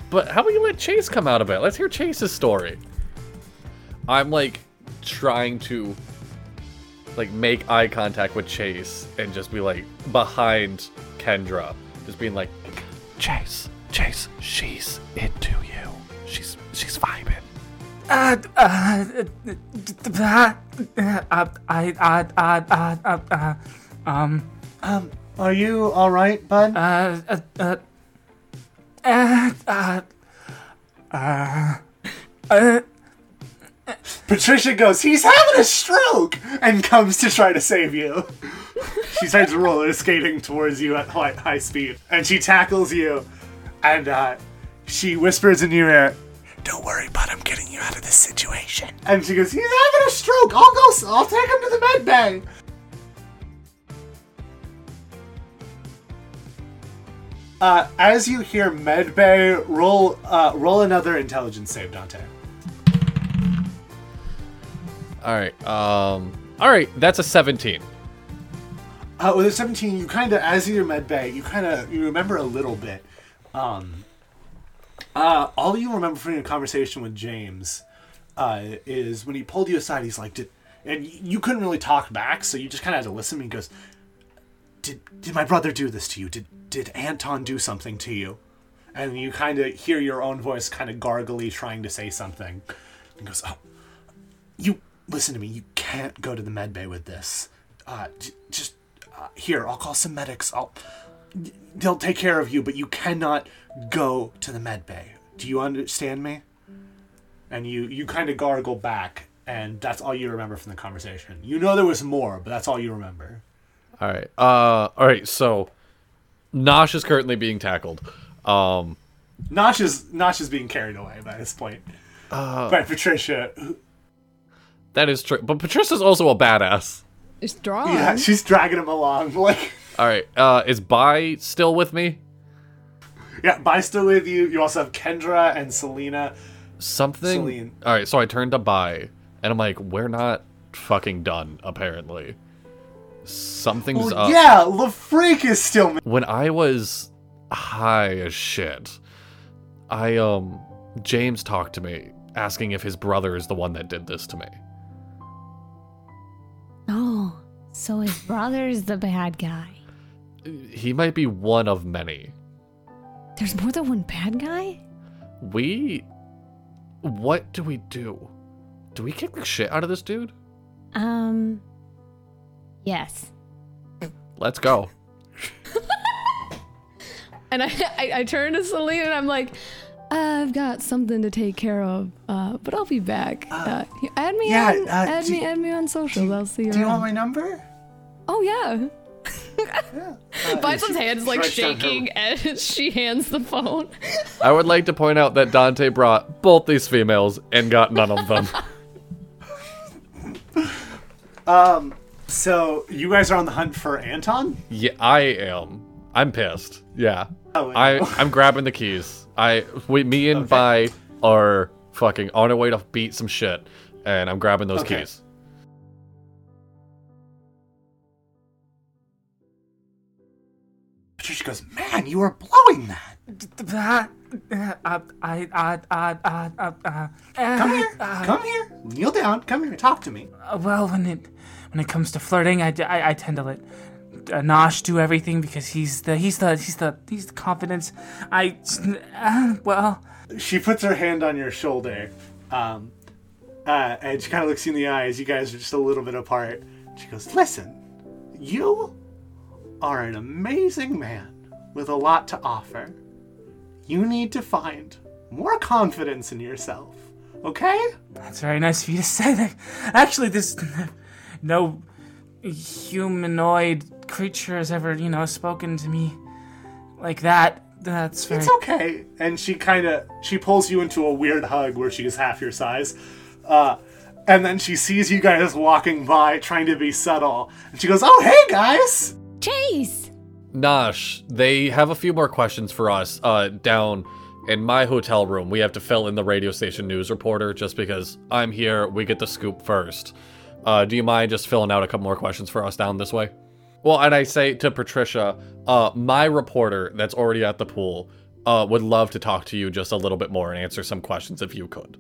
But how about you let Chase come out of it? Let's hear Chase's story. I'm like trying to like make eye contact with Chase and just be like behind Kendra, just being like, Chase, Chase, she's into you. She's she's vibing. Uh, uh, uh, uh, I, uh, uh, uh, uh, uh, um, Um, are you all right, bud? uh, uh, uh, uh, uh, uh, uh, Patricia goes, "He's having a stroke," and comes to try to save you. she starts roller skating towards you at high, high speed, and she tackles you, and uh, she whispers in your ear, "Don't worry, bud. I'm getting you out of this situation." And she goes, "He's having a stroke. I'll go. I'll take him to the med bay." Uh, as you hear medbay, roll uh, roll another intelligence save, Dante. All right, um, all right, that's a 17. Uh, with a 17, you kind of, as your med bay, you kind of, you remember a little bit. Um, uh, all you remember from your conversation with James uh, is when he pulled you aside, he's like, did, and you couldn't really talk back, so you just kind of had to listen. He goes, did, did my brother do this to you? Did, did Anton do something to you? And you kind of hear your own voice kind of gargly trying to say something. He goes, oh, you listen to me. You can't go to the med bay with this. Uh, j- just uh, here. I'll call some medics. I'll. They'll take care of you, but you cannot go to the med bay. Do you understand me? And you you kind of gargle back, and that's all you remember from the conversation. You know there was more, but that's all you remember. All right. Uh all right, so Nosh is currently being tackled. Um Nosh is Nosh is being carried away by this point. by Patricia. that is true. But Patricia's also a badass. It's drawn. Yeah, she's dragging him along. *laughs* Like, All right. Uh is Bai still with me? yeah, Bye still with you. You also have Kendra and Selena. Something Celine. All right, so I turned to Bai and I'm like, we're not fucking done apparently. Something's Well, up. yeah, LaFreak is still. when I was high as shit, I um James talked to me asking if his brother is the one that did this to me. Oh, so his brother's the bad guy. He might be one of many. There's more than one bad guy? We what do we do? Do we kick the shit out of this dude? Um, yes. Let's go. *laughs* And I, I, I turn to Celine and I'm like, I've got something to take care of, uh, but I'll be back. Uh, you- add me yeah, on, uh, add do me, you- add me on socials. I'll see you. Do you want my number? Oh yeah. *laughs* Uh, Bison's she hand is like writes down her- shaking as *laughs* she hands the phone. I would like to point out that Dante brought both these females and got none of them. *laughs* um, So you guys are on the hunt for Anton. yeah, I am. I'm pissed. Yeah. Oh, I I'm grabbing the keys. I we me and Vi are fucking on our way to beat some shit, and I'm grabbing those Okay. keys. Patricia goes, man, you are blowing that. Uh, uh, I, uh, uh, uh, uh, uh, Come here, come here, kneel down, come here, talk to me. Uh, well, when it when it comes to flirting, I, I, I tend to let uh, Nosh do everything because he's the he's the he's the he's the confidence. I uh, well, She puts her hand on your shoulder, um, uh, and she kind of looks you in the eyes. You guys are just a little bit apart. She goes, listen, you are an amazing man with a lot to offer. You need to find more confidence in yourself, okay? that's very nice of you to say that. Actually, this no humanoid creature has ever you know spoken to me like that. That's very. It's okay. And she kind of she pulls you into a weird hug where she is half your size. Uh, and then she sees you guys walking by trying to be subtle. And she goes, "Oh, hey guys." Chase! Nosh, they have a few more questions for us. Uh, down in my hotel room, we have to fill in the radio station news reporter just because I'm here. We get the scoop first. Uh, do you mind just filling out a couple more questions for us down this way? Well, and I say to Patricia, uh, my reporter that's already at the pool uh, would love to talk to you just a little bit more and answer some questions if you could.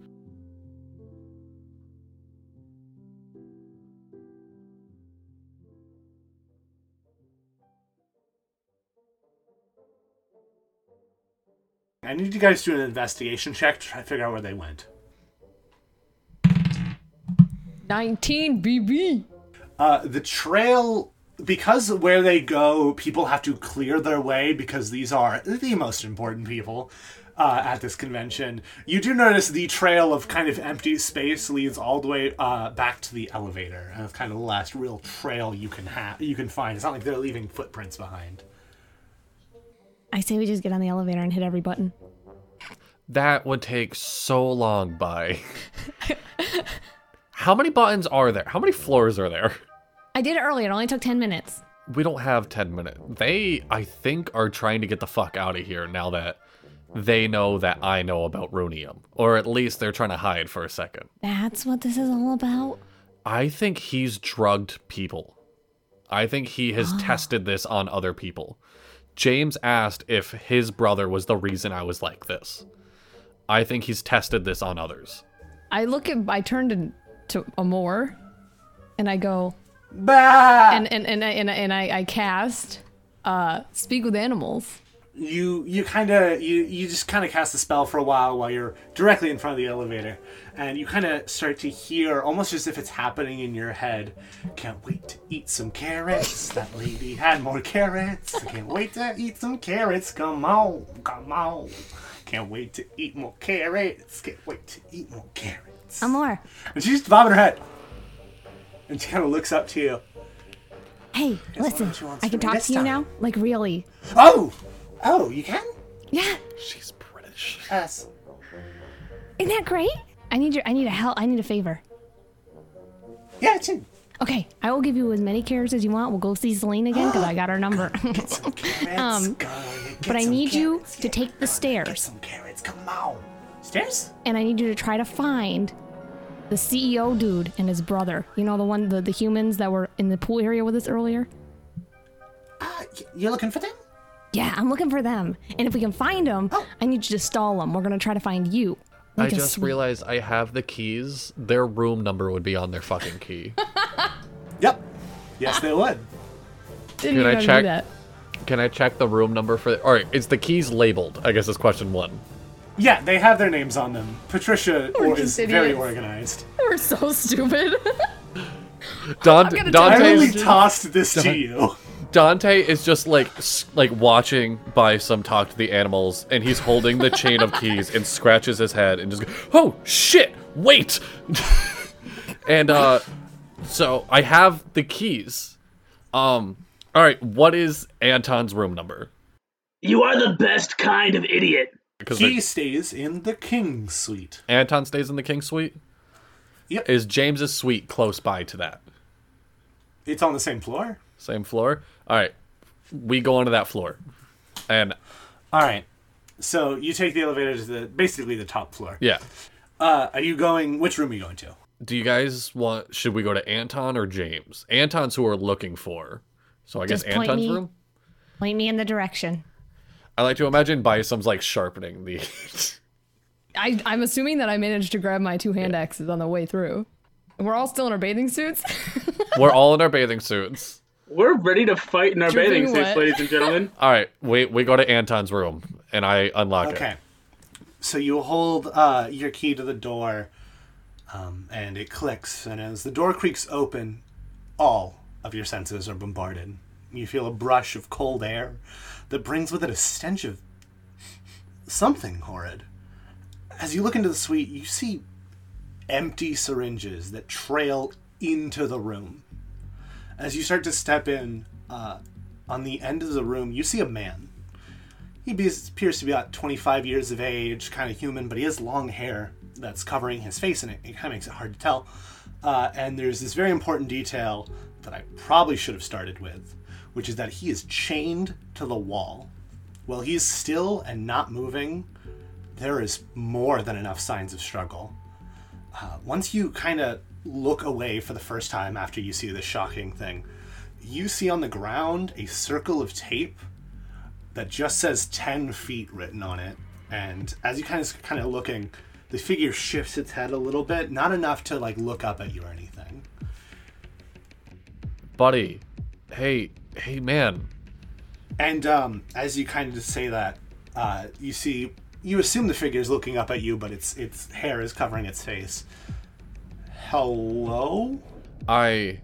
I need you guys to do an investigation check to try to figure out where they went. 19 BB. Uh, the trail, because where they go, people have to clear their way because these are the most important people uh, at this convention. You do notice the trail of kind of empty space leads all the way uh, back to the elevator, and it's kind of the last real trail you can have you can find. It's not like they're leaving footprints behind. I say we just get on the elevator and hit every button. That would take so long by. *laughs* How many buttons are there? How many floors are there? I did it earlier. It only took 10 minutes. We don't have 10 minutes. They, I think, are trying to get the fuck out of here now that they know that I know about Runium. Or at least they're trying to hide for a second. That's what this is all about? I think he's drugged people. I think he has *gasps* tested this on other people. James asked if his brother was the reason I was like this. I think he's tested this on others. I look at, I turn to, to Amor and I go, Bah! and, and, and, I, and, I, and I, I cast uh, Speak with Animals. You you kind of you you just kind of cast a spell for a while while you're directly in front of the elevator. And you kind of start to hear almost as if it's happening in your head. Can't wait to eat some carrots. That lady had more carrots. I can't wait to eat some carrots. Come on come on. Can't wait to eat more carrots. Can't wait to eat more carrots. Some more. And she's bobbing her head. And she kind of looks up to you. Hey, listen. I can talk to you time. now? Like, really? oh oh you can Yeah. She's British. yes Isn't that great? I need your, I need a help. I need a favor. yeah it's in Okay, I will give you as many carrots as you want. We'll go see Celine again because I got her number. *gasps* some carrots. Um, Go, get but I need you to take the Get stairs, some carrots. Come on. Stairs? and I need you to try to find the CEO dude and his brother. You know the one, the, the humans that were in the pool area with us earlier. Uh, you're looking for them? Yeah, I'm looking for them. And if we can find them, oh. I need you to stall them. We're gonna try to find you. I Like a just sweet- realized I have the keys. Their room number would be on their fucking key. *laughs* Yep. Yes, they would. Didn't Can even I know check? that. Can I check the room number for? All right, is the keys labeled? I guess is question one. Yeah, they have their names on them. Patricia *laughs* We're or- is very organized. We're so stupid. Dante, gonna I Dante's- only tossed this to you. Dante is just like like watching Bison talk to the animals, and he's holding the chain of keys and scratches his head and just go, "Oh shit! Wait!" *laughs* and uh, so I have the keys. Um, all right, what is Anton's room number? You are the best kind of idiot. Because He stays in the king's suite. Anton stays in the king suite. Yep. Is James's suite close by to that? It's on the same floor. Same floor. All right. we go onto that floor, and All right. So you take the elevator to the basically the top floor. yeah. Uh, are you going? Which room are you going to? Do you guys want? Should we go to Anton or James? Anton's who we're looking for. So I guess Just point Anton's me. room. Point me in the direction. I like to imagine Bison's like sharpening the. *laughs* I, I'm assuming that I managed to grab my two hand axes on the way through. We're all still in our bathing suits. *laughs* we're all in our bathing suits. We're ready to fight in our Dripping bathing suits, wet. ladies and gentlemen. *laughs* All right, we we go to Anton's room, and I unlock it. Okay. So you hold uh, your key to the door, um, and it clicks. And as the door creaks open, all of your senses are bombarded. You feel a brush of cold air that brings with it a stench of something horrid. As you look into the suite, you see empty syringes that trail into the room. As you start to step in, uh, on the end of the room, you see a man. He be- appears to be about 25 years of age, kind of human, but he has long hair that's covering his face, and it, it kind of makes it hard to tell. Uh, and there's this very important detail that I probably should have started with, which is that he is chained to the wall. While he's still and not moving, there is more than enough signs of struggle. Uh, once you kind of look away for the first time after you see this shocking thing, you see on the ground a circle of tape that just says 10 feet written on it. And as you kind of kind of looking, the figure shifts its head a little bit, not enough to like look up at you or anything. buddy. Hey, hey, man. And um, as you kind of say that, uh, you see, you assume the figure is looking up at you, but its its hair is covering its face. Hello? I,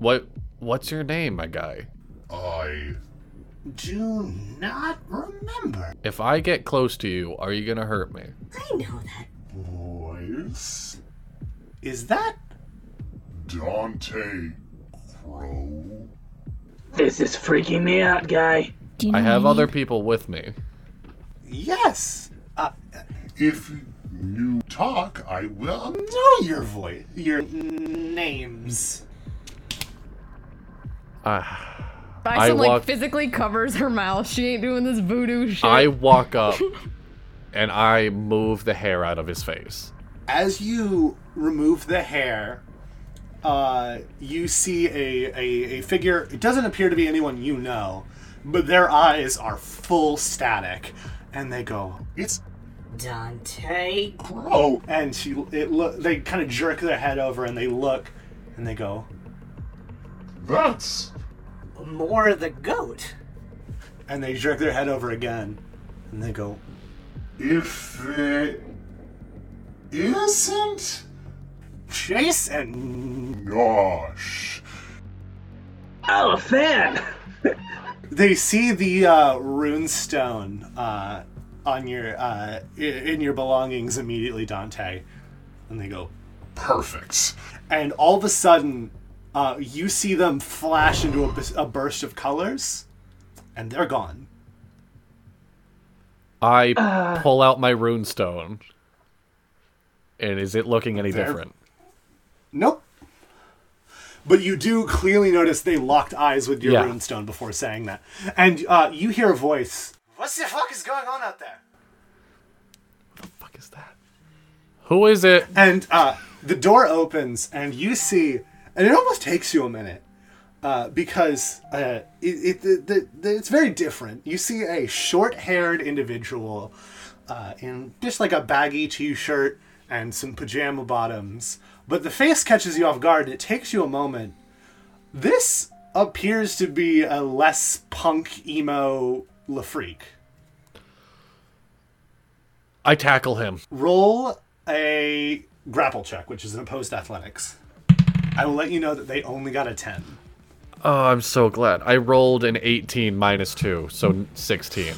what, what's your name, my guy? I Do not remember. If I get close to you, are you gonna hurt me? I know that. voice Is that Dante Crow. This is freaking me out, guy. Do you I have my other people with me. yes? Uh, If you talk, I will. know your voice, your names. Ah. Bison I like physically covers her mouth. She ain't doing this voodoo shit. I walk up, *laughs* and I move the hair out of his face. as you remove the hair, uh, you see a, a, a figure. It doesn't appear to be anyone you know, but their eyes are full static, and they go. It's Dante. Crow. And she, it look. They kind of jerk their head over, and they look, and they go. That's More the goat. And they jerk their head over again, and they go. if it isn't. Jason. Gosh. Oh, a fan. They see the uh, rune stone uh, on your uh, in your belongings immediately, Dante, and they go. Perfect. and all of a sudden, uh, you see them flash into a, a burst of colors, and they're gone. I pull out my runestone. And is it looking any There- different? Nope. But you do clearly notice they locked eyes with your Yeah. runestone before saying that, and uh, you hear a voice. What the fuck is going on out there? What the fuck is that? Who is it? And uh, the door opens, and you see, and it almost takes you a minute uh, because uh, it, it the, the, the, it's very different. You see a short-haired individual uh, in just like a baggy t-shirt and some pajama bottoms, but the face catches you off guard. And it takes you a moment. This appears to be a less punk emo LaFreak. I tackle him. Roll a grapple check, which is an opposed athletics. I will let you know that they only got a 10. Oh, I'm so glad. I rolled an 18 minus 2, so 16.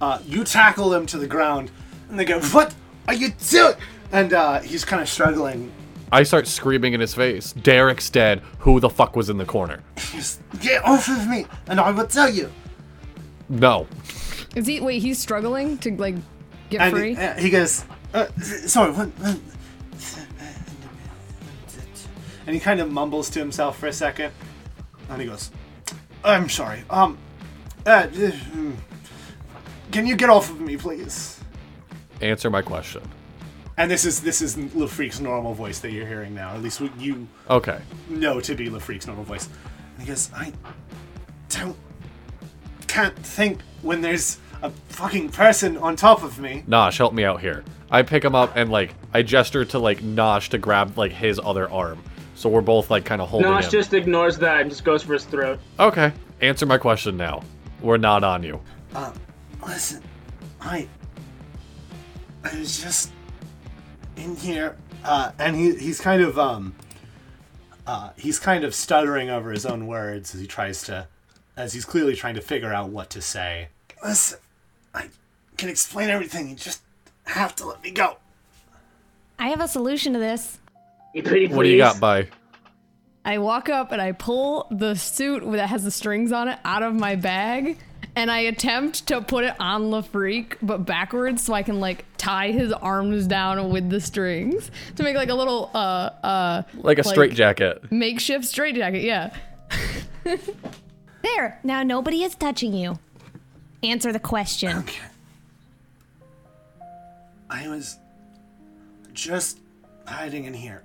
Uh, you tackle them to the ground, and they go, What are you doing? And uh, he's kind of struggling. I start screaming in his face. Derek's dead. Who the fuck was in the corner? Get off of me, and I will tell you. No. Is he? Wait, he's struggling to like get And free. uh, he goes, uh, Sorry, what? what- And he kind of mumbles to himself for a second. And he goes, I'm sorry. Um, Uh, can you get off of me, please? Answer my question. And this is this is LaFreak's normal voice that you're hearing now. At least what you Okay. know to be LaFreak's normal voice. And he goes, I don't can't think when there's a fucking person on top of me. Nosh, help me out here. I pick him up and like I gesture to like Nosh to grab like his other arm. So we're both like kind of holding Nosh him. just ignores that and just goes for his throat. Okay. Answer my question now. We're not on you. Uh, listen, I I was just in here, uh, and he he's kind of um uh he's kind of stuttering over his own words as he tries to as he's clearly trying to figure out what to say. Listen, I can explain everything. You just have to let me go. I have a solution to this. You What do you got, by? I walk up and I pull the suit that has the strings on it out of my bag and I attempt to put it on LaFreak but backwards so I can like tie his arms down with the strings to make like a little uh uh Like a straight jacket. makeshift straight jacket, yeah. *laughs* There. Now nobody is touching you. Answer the question. Okay. I was just hiding in here.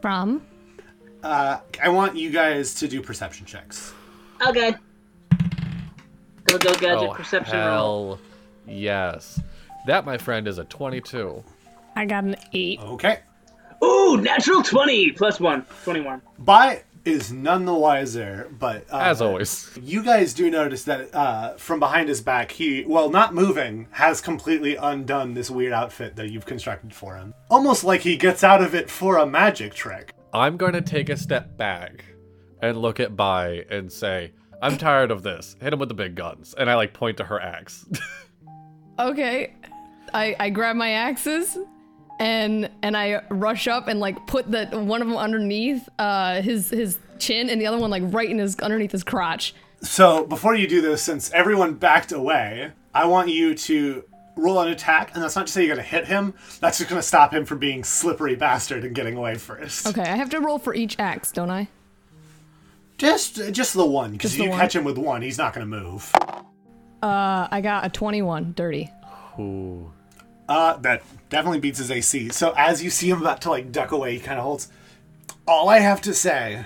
From? Uh, I want you guys to do perception checks. Okay. Go go gadget Oh, perception roll. hell yes. That, my friend, is a 22. I got an 8. Okay. Ooh, natural 20 plus 1. 21. Bye is none the wiser, but uh, As always. you guys do notice that uh, from behind his back, he, well, not moving, has completely undone this weird outfit that you've constructed for him. Almost like he gets out of it for a magic trick. I'm going to take a step back and look at Bai and say, I'm tired of this. Hit him with the big guns. And I like point to her axe. *laughs* Okay. I I grab my axes and and I rush up and like put the one of them underneath uh his his chin and the other one like right in his underneath his crotch. So before you do this, since everyone backed away, I want you to roll an attack, and that's not to say you're going to hit him. That's just going to stop him from being slippery bastard and getting away first. Okay, I have to roll for each axe, don't I? Just, just the one, because Just if the you one? catch him with one, he's not going to move. Uh I got a 21 dirty. Ooh. Uh, that definitely beats his AC. So as you see him about to like duck away, he kind of holds. All I have to say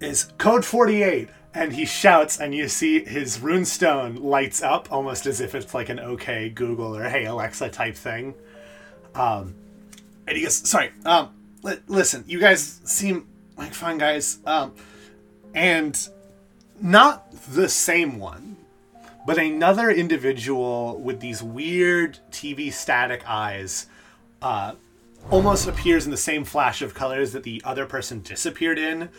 is code 48, and he shouts, and you see his runestone lights up almost as if it's like an OK Google or Hey Alexa type thing. Um, and he goes, "Sorry, um, li- listen, you guys seem like fun guys, um, and not the same one." But another individual with these weird TV static eyes uh, almost appears in the same flash of colors that the other person disappeared in,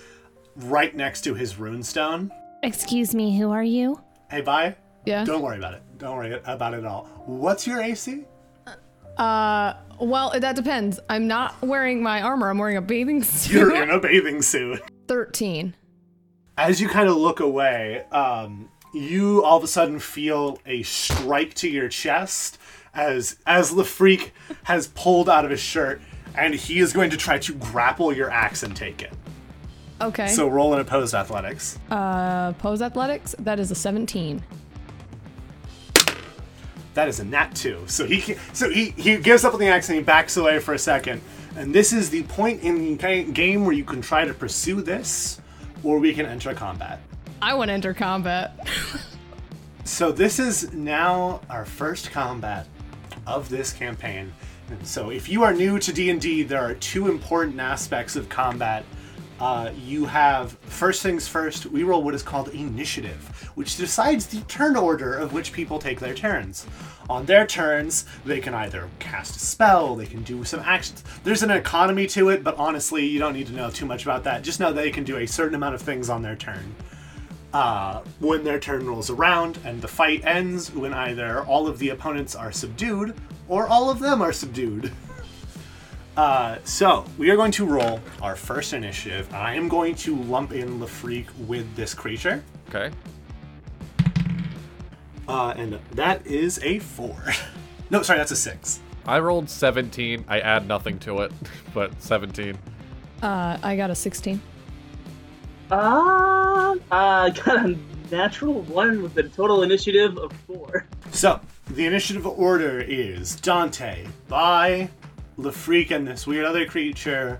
right next to his runestone. Excuse me, who are you? Hey, bye. Yeah. Don't worry about it. Don't worry about it at all. What's your AC? Uh well, that depends. I'm not wearing my armor. I'm wearing a bathing *laughs* suit. You're in a bathing suit. 13. As you kind of look away, um, you all of a sudden feel a strike to your chest as as the freak has pulled out of his shirt, and he is going to try to grapple your axe and take it. Okay. So roll an opposed athletics. uh pose athletics, that is a 17. That is a nat two. So he so he he gives up on the axe and he backs away for a second. And this is the point in the game where you can try to pursue this, or we can enter combat. I want to enter combat. So this is now our first combat of this campaign. And so if you are new to D&D, there are two important aspects of combat. Uh, you have first things first. We roll what is called initiative, which decides the turn order of which people take their turns. On their turns, they can either cast a spell, they can do some actions. There's an economy to it, but honestly, you don't need to know too much about that. Just know that they can do a certain amount of things on their turn uh, when their turn rolls around and the fight ends when either all of the opponents are subdued or all of them are subdued. *laughs* Uh, so we are going to roll our first initiative. I am going to lump in Lafreak with this creature, Okay. uh, and that is a four. *laughs* no, sorry, that's a six. I rolled 17. I add nothing to it, *laughs* but 17. Uh I got a 16. Um, *laughs* I got a natural one with a total initiative of four. So, the initiative order is Dante, by Lafreak and this weird other creature,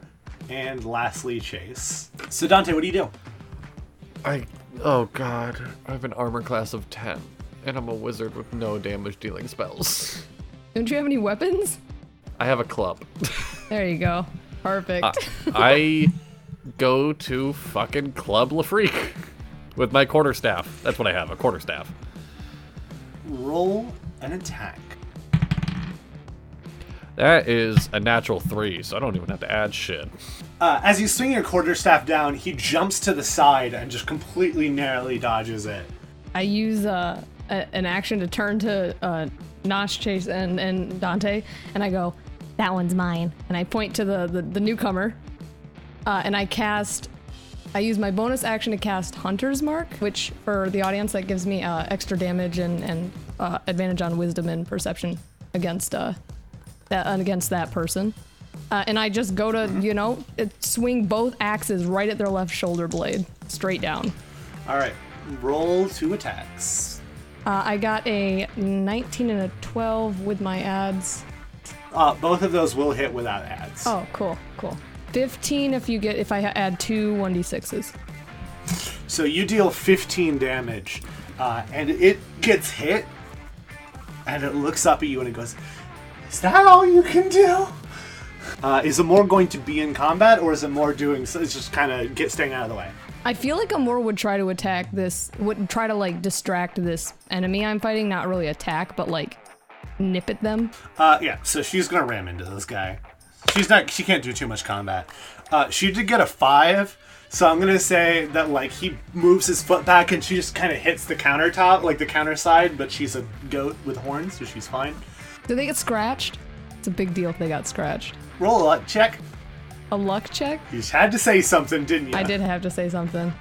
and lastly Chase. So, Dante, what do you do? I. Oh god. I have an armor class of 10, and I'm a wizard with no damage dealing spells. Don't you have any weapons? I have a club. There you go. Perfect. Uh, I *laughs* go to fucking Club Lafreak with my quarterstaff. That's what I have, a quarterstaff. Roll an attack. That is a natural three, so I don't even have to add shit. Uh, as you swing your quarterstaff down, he jumps to the side and just completely narrowly dodges it. I use uh, a, an action to turn to uh, Nosh, Chase, and, and Dante, and I go, that one's mine. And I point to the, the, the newcomer, uh, and I cast. I use my bonus action to cast Hunter's Mark, which for the audience that gives me uh, extra damage and, and uh, advantage on Wisdom and Perception against uh, that against that person. Uh, and I just go to you know it- swing both axes right at their left shoulder blade, straight down. All right, roll two attacks. Uh, I got a 19 and a 12 with my ads. Uh, both of those will hit without ads. Oh, cool, cool. 15 if you get if I add two 1d6s. So you deal 15 damage, uh, and it gets hit, and it looks up at you and it goes, "Is that all you can do?" Uh, is it more going to be in combat, or is it more doing? So it's just kind of get staying out of the way. I feel like Amor would try to attack this, would try to like distract this enemy I'm fighting, not really attack, but like nip at them. Uh, yeah, so she's gonna ram into this guy. She's not. She can't do too much combat. Uh, she did get a five, so I'm gonna say that like he moves his foot back and she just kind of hits the countertop, like the counter side. But she's a goat with horns, so she's fine. Do they get scratched? It's a big deal if they got scratched. Roll a luck check. A luck check? You had to say something, didn't you? I did have to say something.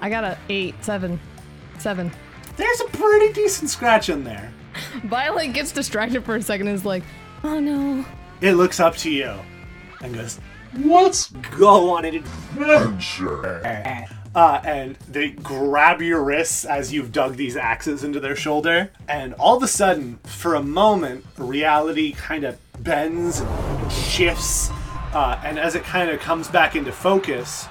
I got a eight, seven, seven. There's a pretty decent scratch in there. *laughs* Violet gets distracted for a second and is like, oh no. It looks up to you and goes, "Let's go on an adventure." Uh, and they grab your wrists as you've dug these axes into their shoulder, and all of a sudden, for a moment, reality kind of bends and shifts, uh, and as it kind of comes back into focus,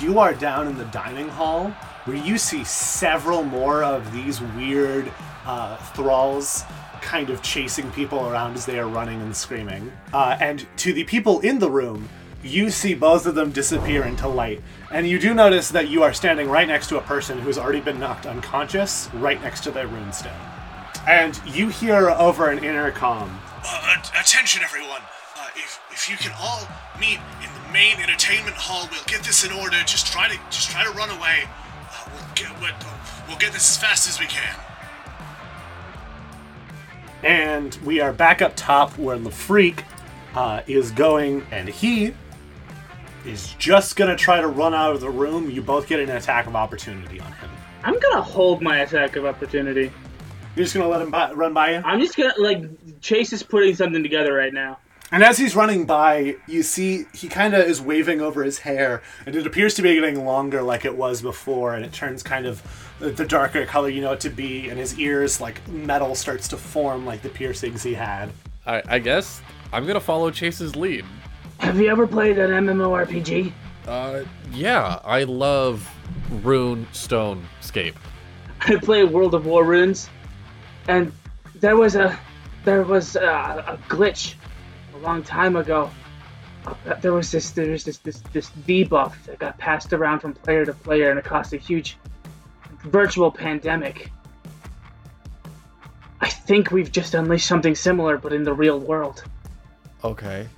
you are down in the dining hall where you see several more of these weird uh, thralls kind of chasing people around as they are running and screaming. Uh, and to the people in the room, you see both of them disappear into light. And you do notice that you are standing right next to a person who's already been knocked unconscious, right next to their runestone. And you hear over an intercom uh, Attention, everyone! Uh, if, if you can all meet in the main entertainment hall, we'll get this in order. Just try to just try to run away. Uh, we'll get we'll, we'll get this as fast as we can. And we are back up top where the freak uh, is going, and he is just gonna try to run out of the room. You both get an attack of opportunity on him. I'm gonna hold my attack of opportunity. You're just gonna let him by, run by you. I'm just gonna like Chase is putting something together right now. And as he's running by, you see he kind of is waving over his hair, and it appears to be getting longer like it was before, and it turns kind of the darker color you know it to be, and his ears, like metal, starts to form like the piercings he had. I, I guess I'm gonna follow Chase's lead. Have you ever played an MMORPG? Uh, yeah, I love Rune Stone Scape. I play World of War runes, And there was a there was a, a glitch a long time ago. There was this there was this this this debuff that got passed around from player to player, and it caused a huge virtual pandemic. I think we've just unleashed something similar, but in the real world. Okay.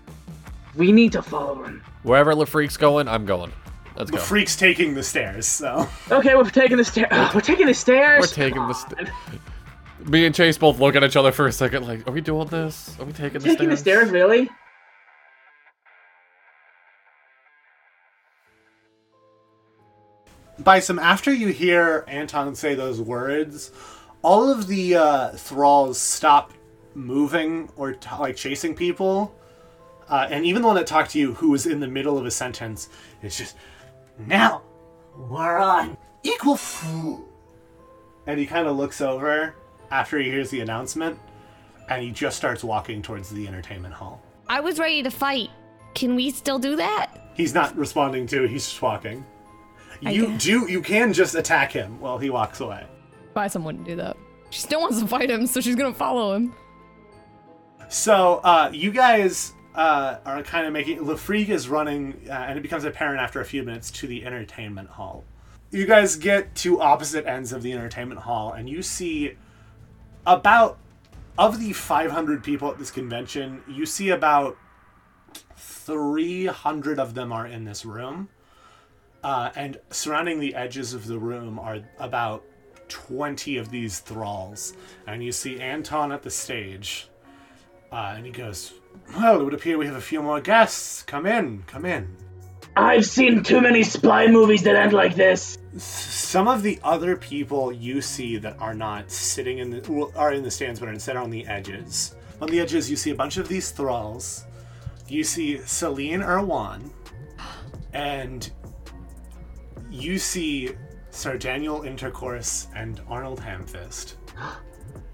We need to follow him. Wherever LaFreak's going, I'm going. Let's The go. freak's taking the stairs, so Okay, we're taking the stairs. Oh, we're taking the stairs. We're taking the st- *laughs* Me and Chase both look at each other for a second, like, are we doing this? Are we taking the stairs? taking the stairs? stairs, really? By some after you hear Anton say those words, all of the uh, thralls stop moving or t- like chasing people, uh, and even the one that talked to you, who was in the middle of a sentence, is just now. We're on. Equal fool. And he kind of looks over after he hears the announcement, and he just starts walking towards the entertainment hall. I was ready to fight. Can we still do that? He's not responding to it, he's just walking. I You guess. do you can just attack him while he walks away. Bison wouldn't do that. She still wants to fight him, so she's gonna follow him. So uh, you guys uh, are kind of making Lafreak is running, uh, and it becomes apparent after a few minutes to the entertainment hall. You guys get to opposite ends of the entertainment hall, and you see about of the 500 people at this convention. You see about 300 of them are in this room, uh, and surrounding the edges of the room are about 20 of these thralls, and you see Anton at the stage. Uh, and he goes, Well, it would appear we have a few more guests. Come in, come in. I've seen too many spy movies that end like this. Some of the other people you see that are not sitting in the well, are in the stands, but are instead on the edges. On the edges, you see a bunch of these thralls. You see Celine Irwan, and you see Sir Daniel Intercourse and Arnold Hamfist. *gasps*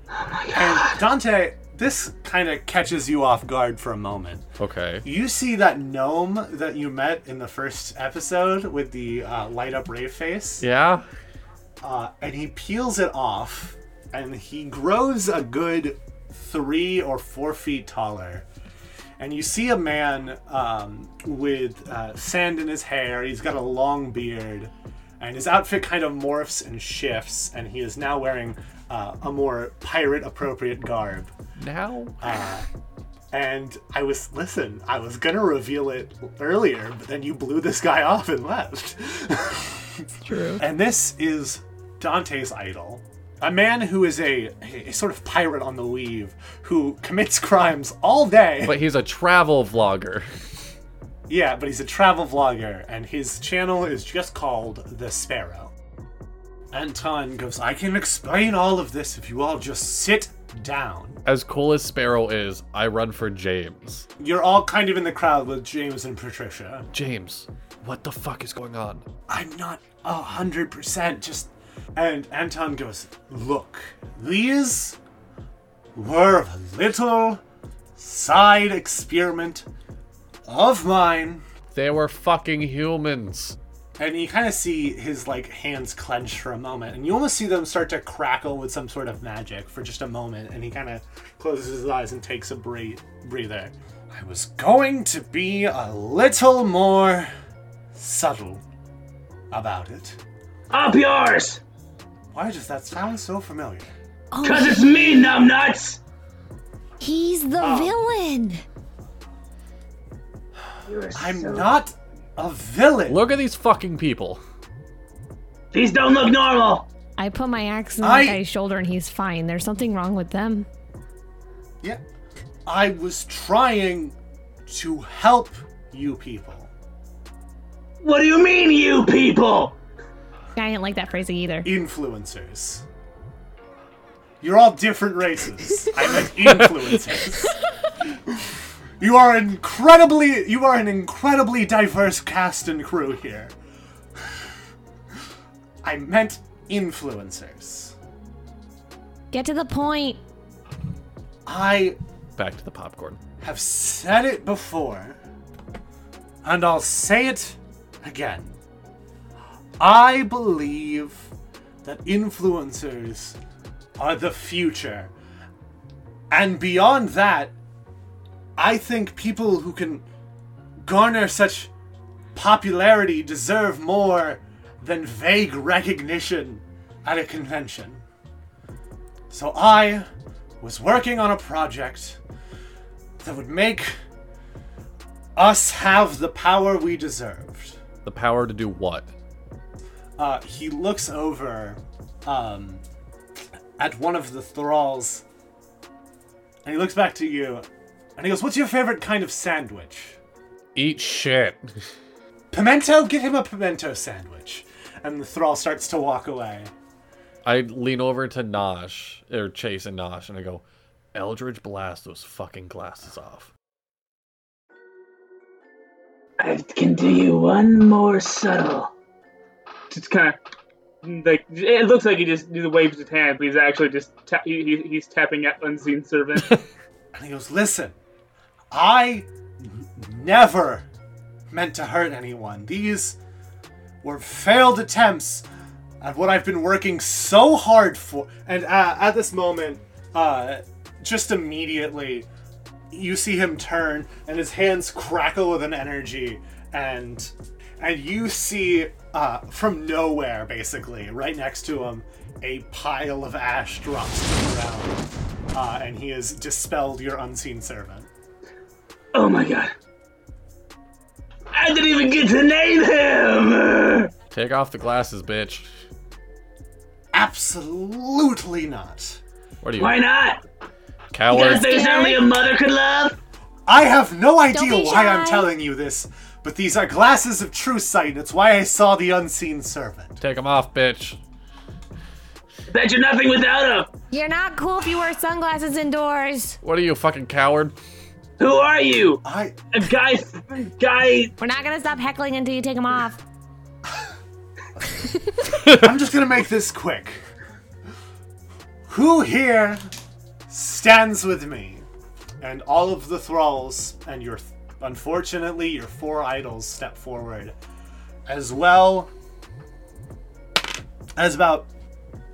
And Dante, this kind of catches you off guard for a moment. Okay. You see that gnome that you met in the first episode with the uh, light up rave face? Yeah. Uh, and he peels it off, and he grows a good three or four feet taller. And you see a man um, with uh, sand in his hair. He's got a long beard, and his outfit kind of morphs and shifts. And he is now wearing uh, a more pirate-appropriate garb. Now? Uh, and I was listen. I was gonna reveal it earlier, but then you blew this guy off and left. It's *laughs* true. And this is Dante's idol. A man who is a, a sort of pirate on the leave who commits crimes all day. But he's a travel vlogger. yeah, but he's a travel vlogger, and his channel is just called The Sparrow. Anton goes, I can explain all of this if you all just sit down. As cool as Sparrow is, I run for James. You're all kind of in the crowd with James and Patricia. James, what the fuck is going on? I'm not a hundred percent just and Anton goes, Look, these were a little side experiment of mine. They were fucking humans. And you kind of see his like hands clench for a moment, and you almost see them start to crackle with some sort of magic for just a moment. And he kind of closes his eyes and takes a breathe, breather. I was going to be a little more subtle about it. Up yours! Why does that sound so familiar? Oh. Cause it's me, numbnuts! He's the Oh. villain. I'm not a villain. Look at these fucking people. These don't look normal. I put my axe on I- that guy's shoulder and he's fine. There's something wrong with them. Yeah. I was trying to help you people. What do you mean, you people? I didn't like that phrasing either. Influencers. You're all different races. I meant influencers. *laughs* you are incredibly you are an incredibly diverse cast and crew here. I meant influencers. Get to the point. I Back to the popcorn. have said it before, and I'll say it again. I believe that influencers are the future. And beyond that, I think people who can garner such popularity deserve more than vague recognition at a convention. So I was working on a project that would make us have the power we deserved. The power to do what? Uh, he looks over um, at one of the thralls and he looks back to you and he goes, What's your favorite kind of sandwich? Eat shit. *laughs* Pimento? Get him a pimento sandwich. And the thrall starts to walk away. I lean over to Nosh, or Chase and Nosh, and I go, Eldritch blast those fucking glasses off. I can do you one more subtle. Just kind of like it looks like he just waves his hand, but he's actually just ta- he, he- he's tapping at unseen servant. *laughs* And he goes, Listen, I n- never meant to hurt anyone. These were failed attempts at what I've been working so hard for. And uh, at this moment, uh, just immediately, you see him turn, and his hands crackle with an energy, and and you see uh, from nowhere, basically, right next to him, a pile of ash drops to the ground, uh, and he has dispelled your unseen servant. oh my god! I didn't even get to name him. Take off the glasses, bitch. Absolutely not. What are you, Why not? coward? Because there's only a mother could love. I have no idea why I'm telling you this, but these are glasses of true sight, and it's why I saw the unseen servant. Take them off, bitch. Bet you're nothing without them. You're not cool if you wear sunglasses indoors. What are you, fucking coward? Who are you? I A guy, guy. We're not gonna stop heckling until you take them off. *laughs* I'm just gonna make this quick. Who here stands with me? And all of the thralls and your, unfortunately, your four idols step forward, as well as about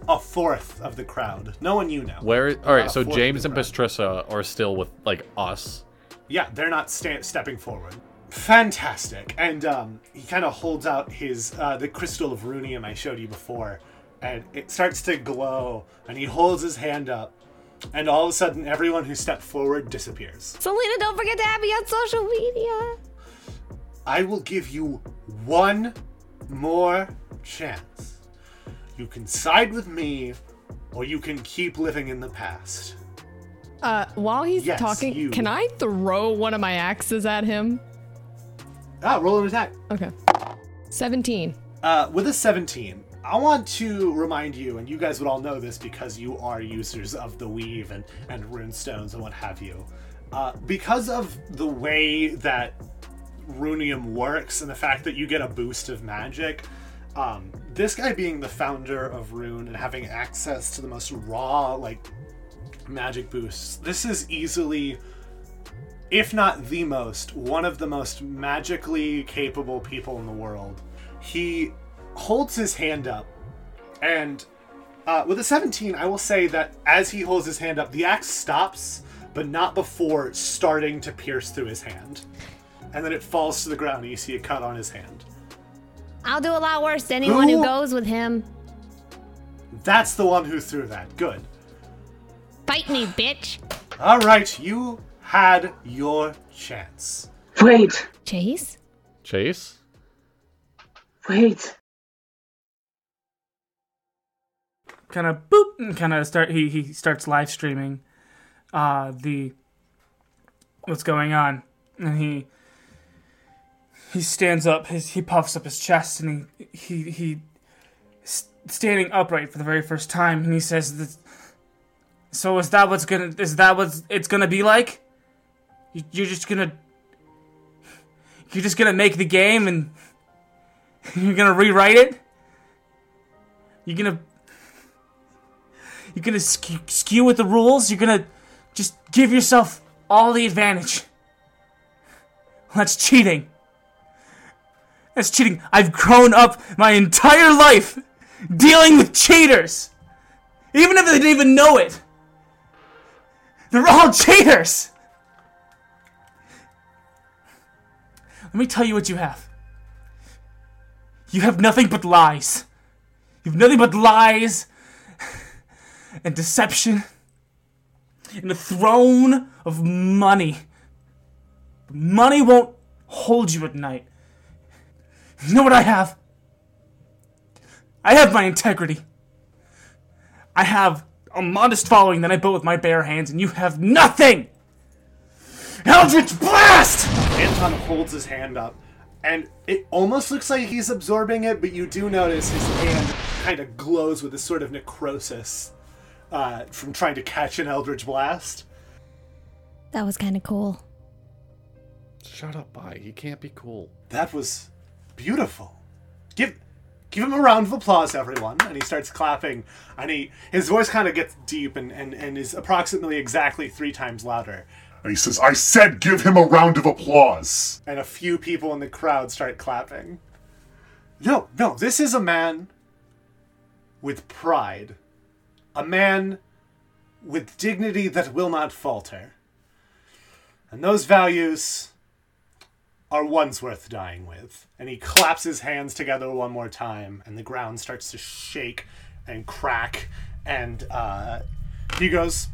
a fourth of the crowd. No one you know. Where? All right, so James and. Patricia are still with like us. Yeah, they're not sta- stepping forward. Fantastic. And um, he kind of holds out his uh, the crystal of runium I showed you before, and it starts to glow. And he holds his hand up, and all of a sudden, everyone who stepped forward disappears. Selena, don't forget to add me on social media. I will give you one more chance. You can side with me, or you can keep living in the past. Uh, while he's Yes, talking, you. can I throw one of my axes at him? Ah, roll an attack. Okay. 17. Uh, with a 17, I want to remind you, and you guys would all know this because you are users of the Weave and, and Runestones and what have you. Uh, because of the way that Runium works and the fact that you get a boost of magic, um, this guy being the founder of Rune and having access to the most raw, like, magic boosts, this is easily if not the most, one of the most magically capable people in the world. He holds his hand up, and uh, with a 17, I will say that as he holds his hand up, the axe stops, but not before starting to pierce through his hand. And then it falls to the ground, and you see a cut on his hand. I'll do a lot worse to anyone who Who? goes with him. That's the one who threw that. Good. Fight me, bitch. All right, you had your chance. Wait, Chase? Chase? wait. Kind of boop and kind of start he he starts live streaming uh the what's going on. And he he stands up his he puffs up his chest and he he he standing upright for the very first time and he says so is that what's gonna is that what it's gonna be like? You- you're just gonna you're just gonna make the game and *laughs* you're gonna rewrite it? You're gonna you're gonna skew, skew with the rules. You're gonna just give yourself all the advantage. That's cheating. That's cheating. I've grown up my entire life dealing with cheaters. Even if they didn't even know it. They're all cheaters. Let me tell you what you have. You have nothing but lies. You have nothing but lies and deception and a throne of money. Money won't hold you at night. You know what I have? I have my integrity. I have a modest following that I built with my bare hands, and you have nothing! Eldritch Blast! Anton holds his hand up, and it almost looks like he's absorbing it, but you do notice his hand kind of glows with this sort of necrosis uh, from trying to catch an Eldritch Blast. That was kind of cool. Shut up, bye. He can't be cool. That was beautiful. Give Give him a round of applause, everyone. And he starts clapping, and he his voice kind of gets deep and, and, and is approximately exactly three times louder. And he says, I said give him a round of applause. And a few people in the crowd start clapping. No, no, this is a man with pride. A man with dignity that will not falter. And those values are ones worth dying with. And he claps his hands together one more time, and the ground starts to shake and crack. And uh, he goes,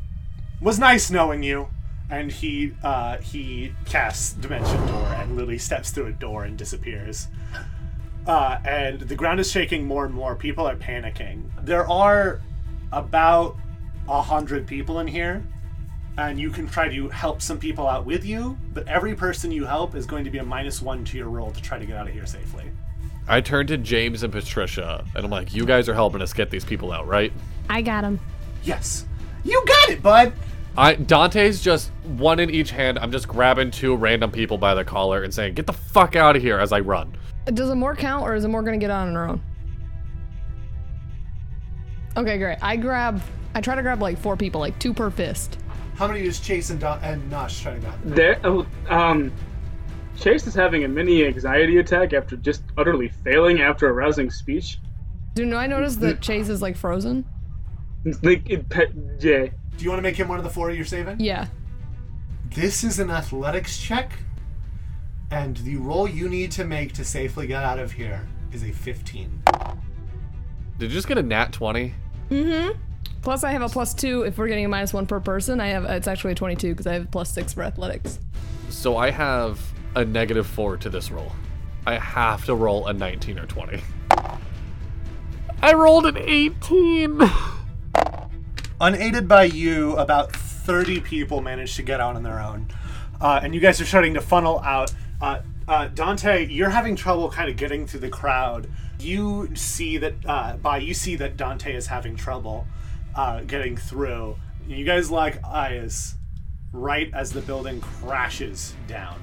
"Was nice knowing you." And he uh, he casts Dimension Door, and Lily steps through a door and disappears. Uh, and the ground is shaking more and more. People are panicking. There are about a hundred people in here, and you can try to help some people out with you. But every person you help is going to be a minus one to your roll to try to get out of here safely. I turn to James and Patricia, and I'm like, "You guys are helping us get these people out, right?" I got him. Yes, you got it, bud. I Dante's just one in each hand. I'm just grabbing two random people by the collar and saying, "Get the fuck out of here!" as I run. Does Amor count, or is Amor gonna get on her own? Okay, great. I grab. I try to grab like four people, like two per fist. How many does Chase and, Don- and Nosh trying to grab? There, oh, um, Chase is having a mini anxiety attack after just utterly failing after a rousing speech. Do I notice that Chase is like frozen? Like, it, pe- yeah. Do you want to make him one of the four you're saving? Yeah. This is an athletics check, and the roll you need to make to safely get out of here is a 15. Did you just get a nat 20? Mm-hmm. Plus, I have a plus two if we're getting a minus one per person. I have it's actually a twenty-two because I have a plus six for athletics. So I have a negative four to this roll. I have to roll a 19 or 20. I rolled an 18. Unaided by you, about 30 people managed to get out on their own. Uh, and you guys are starting to funnel out. Uh, uh, Dante, you're having trouble kind of getting through the crowd. You see that, uh, by you see that Dante is having trouble uh, getting through. You guys lock eyes right as the building crashes down.